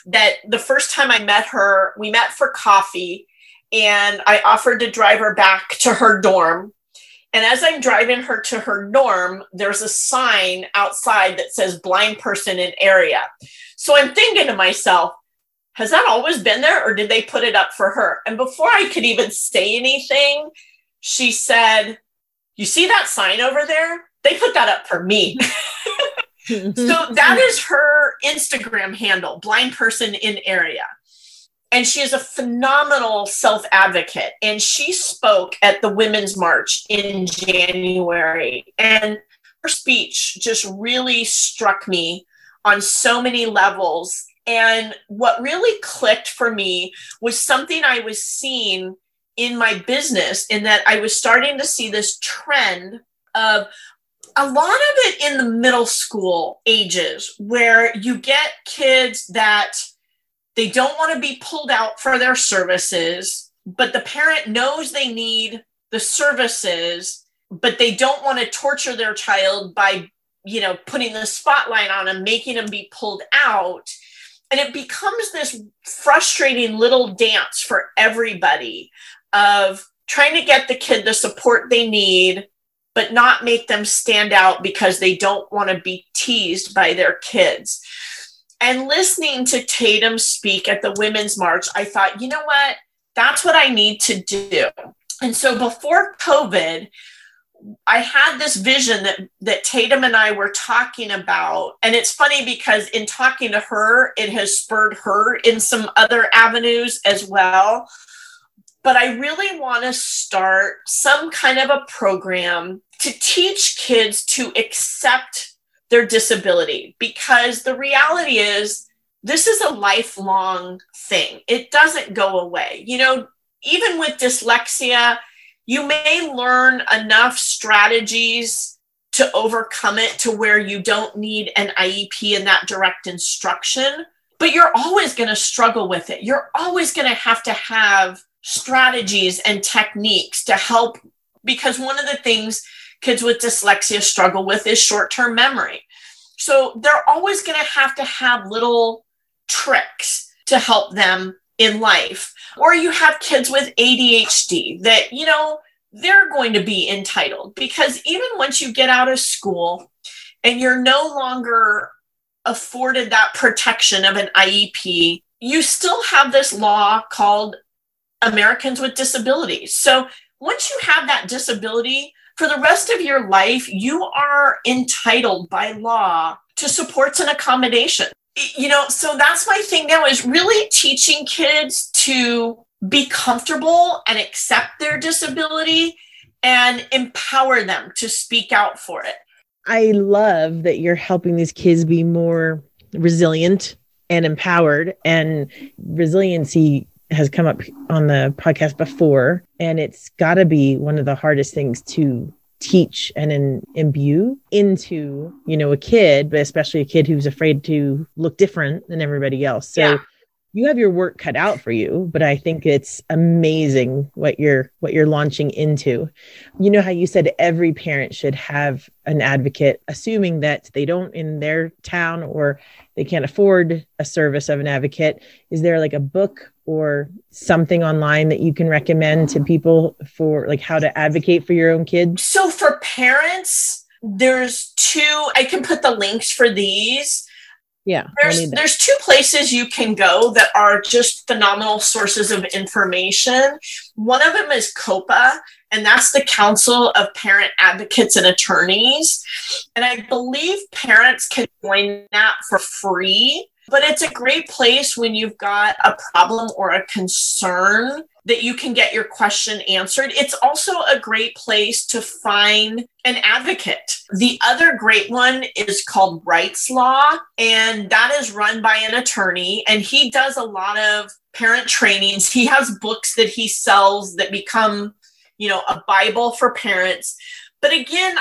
Speaker 2: that the first time I met her, we met for coffee and I offered to drive her back to her dorm. And as I'm driving her to her dorm, there's a sign outside that says blind person in area. So I'm thinking to myself, has that always been there or did they put it up for her? And before I could even say anything, she said, You see that sign over there? They put that up for me. so that is her Instagram handle, blind person in area. And she is a phenomenal self advocate. And she spoke at the Women's March in January. And her speech just really struck me on so many levels and what really clicked for me was something I was seeing in my business, in that I was starting to see this trend of a lot of it in the middle school ages, where you get kids that they don't want to be pulled out for their services, but the parent knows they need the services, but they don't want to torture their child by, you know, putting the spotlight on them, making them be pulled out and it becomes this frustrating little dance for everybody of trying to get the kid the support they need but not make them stand out because they don't want to be teased by their kids. And listening to tatum speak at the women's march i thought you know what? That's what i need to do. And so before covid I had this vision that that Tatum and I were talking about, and it's funny because in talking to her, it has spurred her in some other avenues as well. But I really want to start some kind of a program to teach kids to accept their disability because the reality is this is a lifelong thing. It doesn't go away. You know, even with dyslexia, you may learn enough strategies to overcome it to where you don't need an IEP and that direct instruction, but you're always going to struggle with it. You're always going to have to have strategies and techniques to help because one of the things kids with dyslexia struggle with is short term memory. So they're always going to have to have little tricks to help them in life. Or you have kids with ADHD that, you know, they're going to be entitled because even once you get out of school and you're no longer afforded that protection of an IEP, you still have this law called Americans with Disabilities. So once you have that disability, for the rest of your life, you are entitled by law to supports and accommodation you know so that's my thing now is really teaching kids to be comfortable and accept their disability and empower them to speak out for it.
Speaker 1: I love that you're helping these kids be more resilient and empowered and resiliency has come up on the podcast before and it's got to be one of the hardest things to teach and in, imbue into you know a kid but especially a kid who's afraid to look different than everybody else. So yeah. you have your work cut out for you but i think it's amazing what you're what you're launching into. You know how you said every parent should have an advocate assuming that they don't in their town or they can't afford a service of an advocate. Is there like a book or something online that you can recommend to people for like how to advocate for your own kids?
Speaker 2: So for parents, there's two, I can put the links for these.
Speaker 1: Yeah.
Speaker 2: There's there's two places you can go that are just phenomenal sources of information. One of them is COPAA, and that's the Council of Parent Advocates and Attorneys. And I believe parents can join that for free. But it's a great place when you've got a problem or a concern that you can get your question answered. It's also a great place to find an advocate. The other great one is called Wrightslaw, and that is run by an attorney, and he does a lot of parent trainings. He has books that he sells that become, you know, a Bible for parents. But again,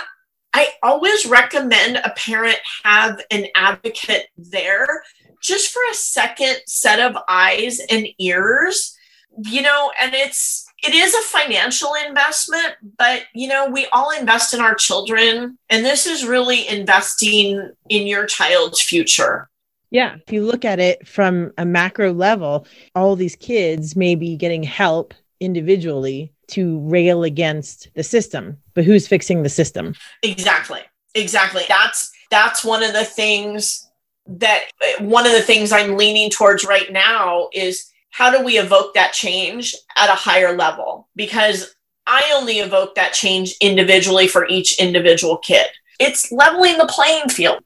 Speaker 2: I always recommend a parent have an advocate there just for a second set of eyes and ears, you know, and it's, it is a financial investment, but you know, we all invest in our children, and this is really investing in your child's future.
Speaker 1: Yeah. If you look at it from a macro level, all these kids may be getting help individually to rail against the system, but who's fixing the system?
Speaker 2: Exactly. Exactly. That's that's one of the things that eh, one of the things I'm leaning towards right now is how do we evoke that change at a higher level? Because I only evoke that change individually for each individual kid. It's leveling the playing field.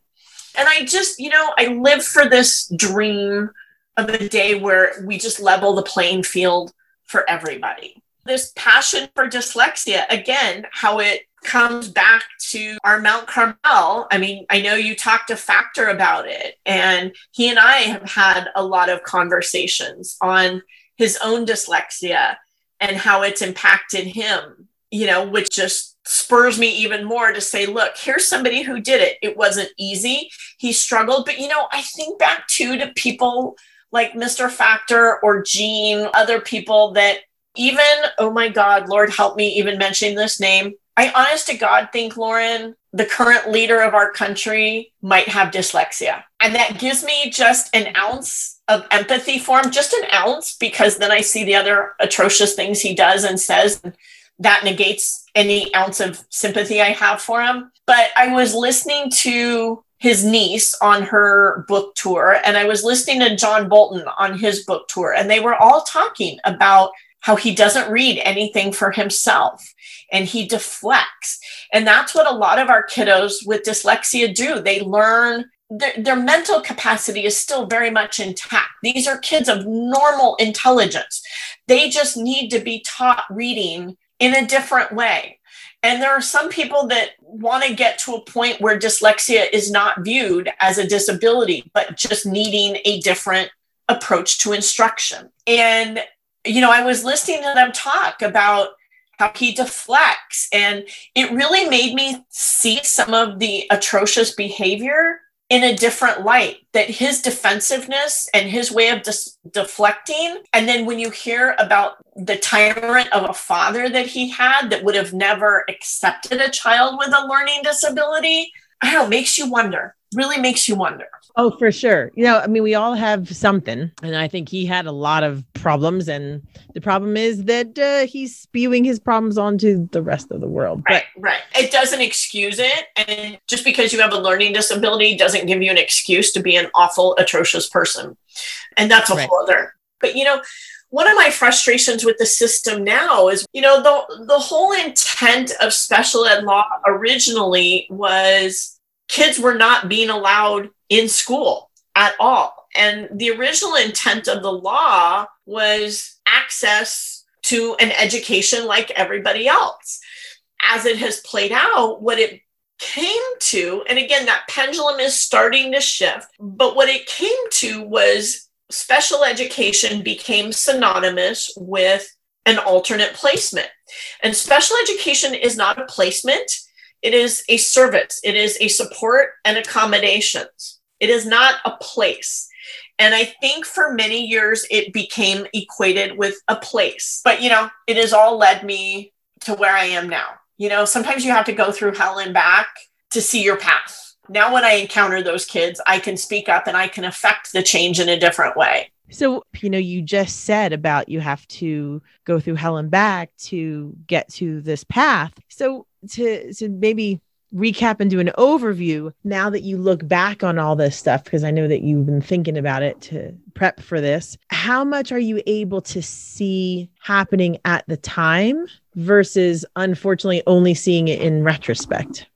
Speaker 2: And I just, you know, I live for this dream of a day where we just level the playing field for everybody. This passion for dyslexia, again, how it comes back to our Mount Carmel. I mean, I know you talked to Factor about it, and he and I have had a lot of conversations on his own dyslexia and how it's impacted him, you know, which just spurs me even more to say, look, here's somebody who did it. It wasn't easy. He struggled. But, you know, I think back too to people like Mr. Factor or Gene, other people that even, oh my God, Lord help me even mentioning this name, I honest to God think, Lauren, the current leader of our country might have dyslexia. And that gives me just an ounce of empathy for him, just an ounce, because then I see the other atrocious things he does and says. That negates any ounce of sympathy I have for him. But I was listening to his niece on her book tour, and I was listening to John Bolton on his book tour, and they were all talking about how he doesn't read anything for himself and he deflects. And that's what a lot of our kiddos with dyslexia do. They learn their, their mental capacity is still very much intact. These are kids of normal intelligence. They just need to be taught reading in a different way. And there are some people that want to get to a point where dyslexia is not viewed as a disability, but just needing a different approach to instruction. And, you know, I was listening to them talk about how he deflects. And it really made me see some of the atrocious behavior in a different light that his defensiveness and his way of dis- deflecting and then when you hear about the tyrant of a father that he had that would have never accepted a child with a learning disability i don't know makes you wonder really makes you wonder
Speaker 1: Oh, for sure. You know, I mean, we all have something, and I think he had a lot of problems. And the problem is that uh, he's spewing his problems onto the rest of the world.
Speaker 2: Right, but- right. It doesn't excuse it, and just because you have a learning disability doesn't give you an excuse to be an awful, atrocious person. And that's a right. whole other. But you know, one of my frustrations with the system now is, you know, the the whole intent of special ed law originally was kids were not being allowed in school at all. And the original intent of the law was access to an education like everybody else. As it has played out, what it came to, and again, that pendulum is starting to shift, but what it came to was special education became synonymous with an alternate placement. And special education is not a placement, it is a service, it is a support and accommodations. It is not a place. And I think for many years it became equated with a place. But, you know, it has all led me to where I am now. You know, sometimes you have to go through hell and back to see your path. Now, when I encounter those kids, I can speak up and I can affect the change in a different way.
Speaker 1: So, you know, you just said about you have to go through hell and back to get to this path. So, to to maybe recap and do an overview now that you look back on all this stuff because I know that you've been thinking about it to prep for this how much are you able to see happening at the time versus unfortunately only seeing it in retrospect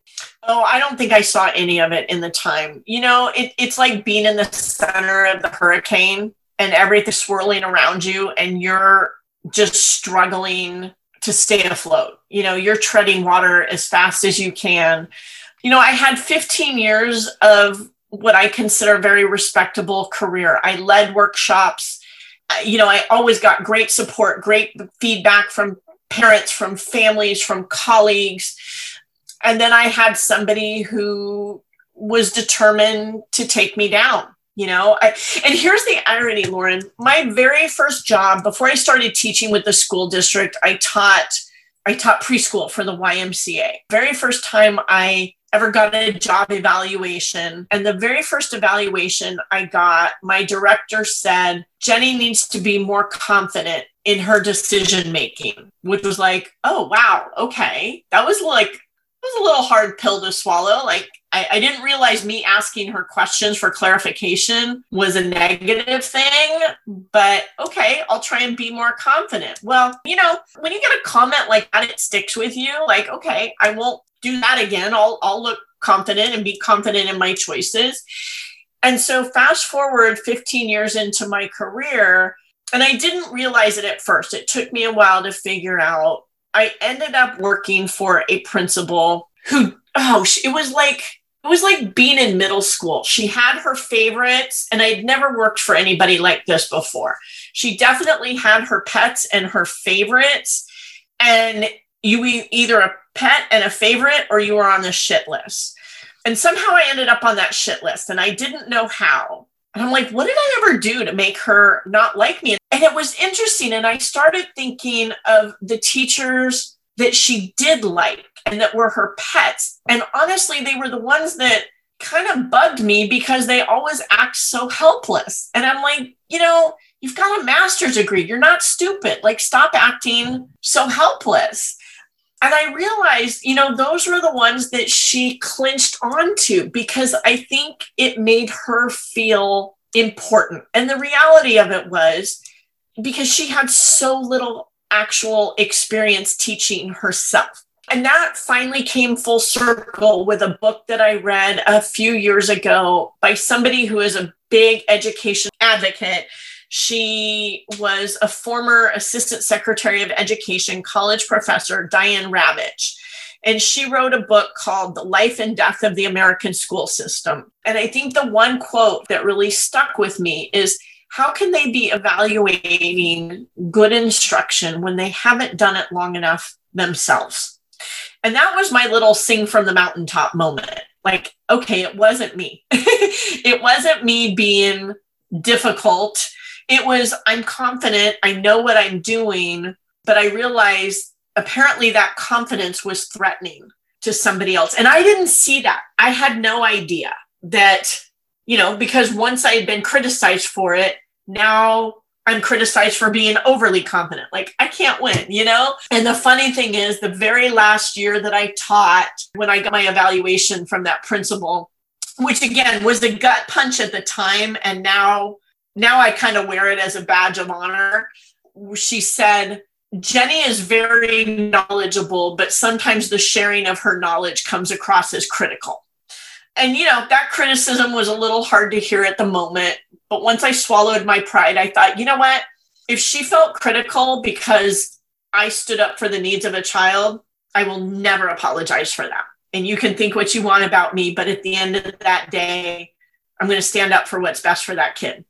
Speaker 2: Oh, I don't think I saw any of it in the time. You know, it, it's like being in the center of the hurricane and everything swirling around you, and you're just struggling to stay afloat. You know, you're treading water as fast as you can. You know, I had 15 years of what I consider a very respectable career. I led workshops. You know, I always got great support, great feedback from parents, from families, from colleagues. And then I had somebody who was determined to take me down you know? I, and here's the irony lauren. My very first job before i started teaching with the school district i taught i taught preschool for the ymca very first time i ever got a job evaluation and the very first evaluation i got my director said Jeni needs to be more confident in her decision making which was like oh wow okay. That was like was a little hard pill to swallow. Like I, I, didn't realize me asking her questions for clarification was a negative thing, but okay, I'll try and be more confident. Well, you know, when you get a comment like that, it sticks with you. Like, okay, I won't do that again. I'll I'll look confident and be confident in my choices. And so fast forward 15 years into my career, and I didn't realize it at first. It took me a while to figure out I ended up working for a principal who, oh, it was like, it was like being in middle school. She had her favorites, and I'd never worked for anybody like this before. She definitely had her pets and her favorites, and you either a pet and a favorite or you were on the shit list. And somehow I ended up on that shit list, and I didn't know how. And I'm like, what did I ever do to make her not like me? And it was interesting. And I started thinking of the teachers that she did like and that were her pets. And honestly, they were the ones that kind of bugged me because they always act so helpless. And I'm like, you know, you've got a master's degree. You're not stupid. Like, stop acting so helpless. And I realized, you know, those were the ones that she clinched onto because I think it made her feel important. And the reality of it was because she had so little actual experience teaching herself. And that finally came full circle with a book that I read a few years ago by somebody who is a big education advocate. She was a former assistant secretary of education, college professor, Diane Ravitch. And she wrote a book called The Life and Death of the American School System. And I think the one quote that really stuck with me is how can they be evaluating good instruction when they haven't done it long enough themselves? And that was my little sing from the mountaintop moment. Like, okay, it wasn't me. it wasn't me being difficult. It was, I'm confident, I know what I'm doing, but I realized apparently that confidence was threatening to somebody else. And I didn't see that. I had no idea that, you know, because once I had been criticized for it, now I'm criticized for being overly confident. Like, I can't win, you know? And the funny thing is, the very last year that I taught, when I got my evaluation from that principal, which again was a gut punch at the time, and now, now I kind of wear it as a badge of honor. She said, Jeni is very knowledgeable, but sometimes the sharing of her knowledge comes across as critical. And, you know, that criticism was a little hard to hear at the moment but once I swallowed my pride, I thought, you know what? If she felt critical because I stood up for the needs of a child, I will never apologize for that. And you can think what you want about me, but at the end of that day, I'm going to stand up for what's best for that kid.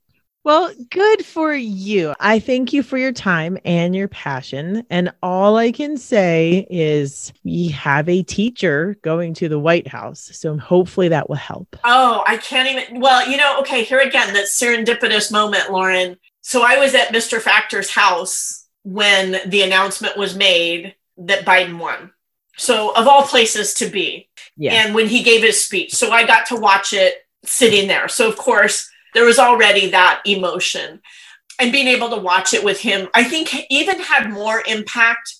Speaker 1: Well, good for you. I thank you for your time and your passion. And all I can say is we have a teacher going to the White House. So hopefully that will help.
Speaker 2: Oh, I can't even. Well, you know, okay, here again, that serendipitous moment, Lauren. So I was at Mr. Factor's house when the announcement was made that Biden won. So, of all places to be. Yeah. And when he gave his speech. So I got to watch it sitting there. So, of course, there was already that emotion. And being able to watch it with him i think even had more impact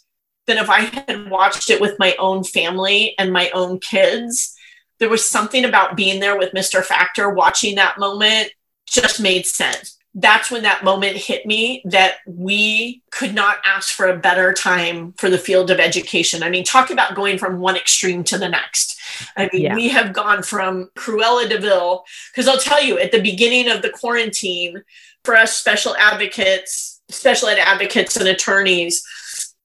Speaker 2: than if i had watched it with my own family and my own kids. There was something about being there with mr factor watching that moment just made sense that's when that moment hit me that we could not ask for a better time for the field of education. I mean, talk about going from one extreme to the next. I mean, yeah. we have gone from Cruella de Vil, because I'll tell you, at the beginning of the quarantine, for us special advocates, special ed advocates, and attorneys,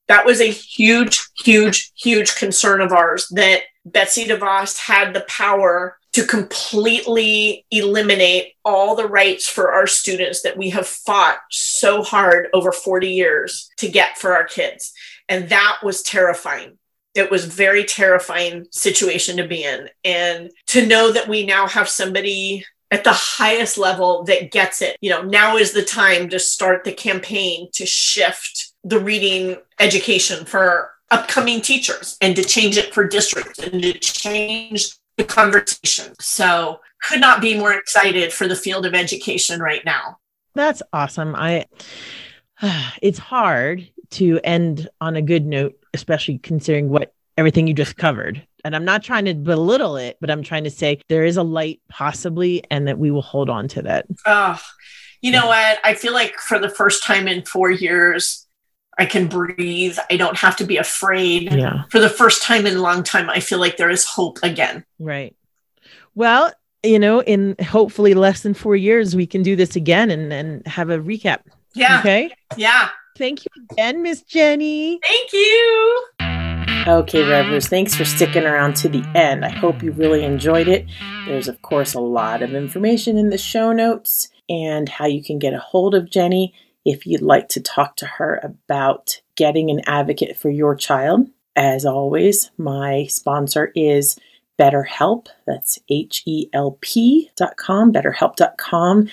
Speaker 2: that was a huge, huge, huge concern of ours that Betsy DeVos had the power to completely eliminate all the rights for our students that we have fought so hard over 40 years to get for our kids. And that was terrifying. It was very terrifying situation to be in. And to know that we now have somebody at the highest level that gets it. You know, now is the time to start the campaign to shift the reading education for upcoming teachers and to change it for districts and to change the conversation. So could not be more excited for the field of education right now.
Speaker 1: That's awesome. I it's hard to end on a good note, especially considering what everything you just covered. And I'm not trying to belittle it, but I'm trying to say there is a light possibly and that we will hold on to that.
Speaker 2: Oh, you know what? I feel like for the first time in four years, I can breathe. I don't have to be afraid. Yeah. For the first time in a long time, I feel like there is hope again.
Speaker 1: Right. Well, you know, in hopefully less than four years, we can do this again and, and have a recap.
Speaker 2: Yeah.
Speaker 1: Okay.
Speaker 2: Yeah.
Speaker 1: Thank you again, Miss Jeni.
Speaker 2: Thank you.
Speaker 3: Okay, Revers, thanks for sticking around to the end. I hope you really enjoyed it. There's, of course, a lot of information in the show notes and how you can get a hold of Jeni if you'd like to talk to her about getting an advocate for your child. As always, my sponsor is BetterHelp. That's H E L P.com, betterhelp.com,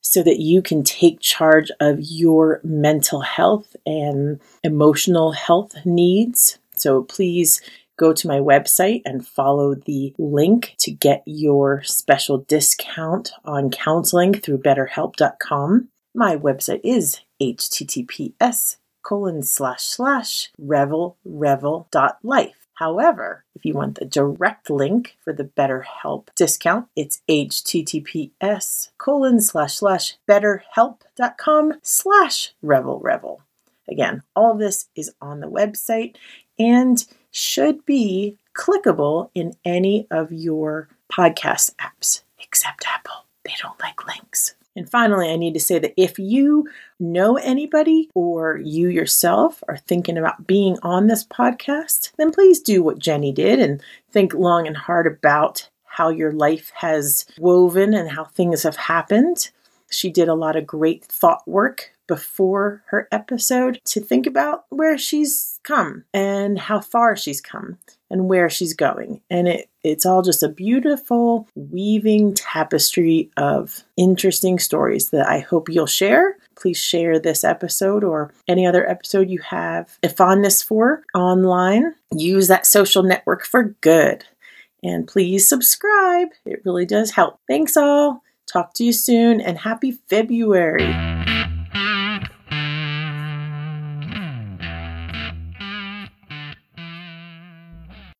Speaker 3: so that you can take charge of your mental health and emotional health needs.
Speaker 1: So please go to my website and follow the link to get your special discount on counseling through betterhelp.com. My website is https colon slash slash revel revel dot life. However, if you want the direct link for the BetterHelp discount, it's https colon slash slash betterhelp.com slash revel revel. Again, all this is on the website and should be clickable in any of your podcast apps, except Apple. They don't like links. And finally, I need to say that if you know anybody or you yourself are thinking about being on this podcast, then please do what Jeni did and think long and hard about how your life has woven and how things have happened. She did a lot of great thought work before her episode to think about where she's come and how far she's come and where she's going. And it, it's all just a beautiful weaving tapestry of interesting stories that I hope you'll share. Please share this episode or any other episode you have a fondness for online. Use that social network for good. And please subscribe. It really does help. Thanks all. Talk to you soon and happy February.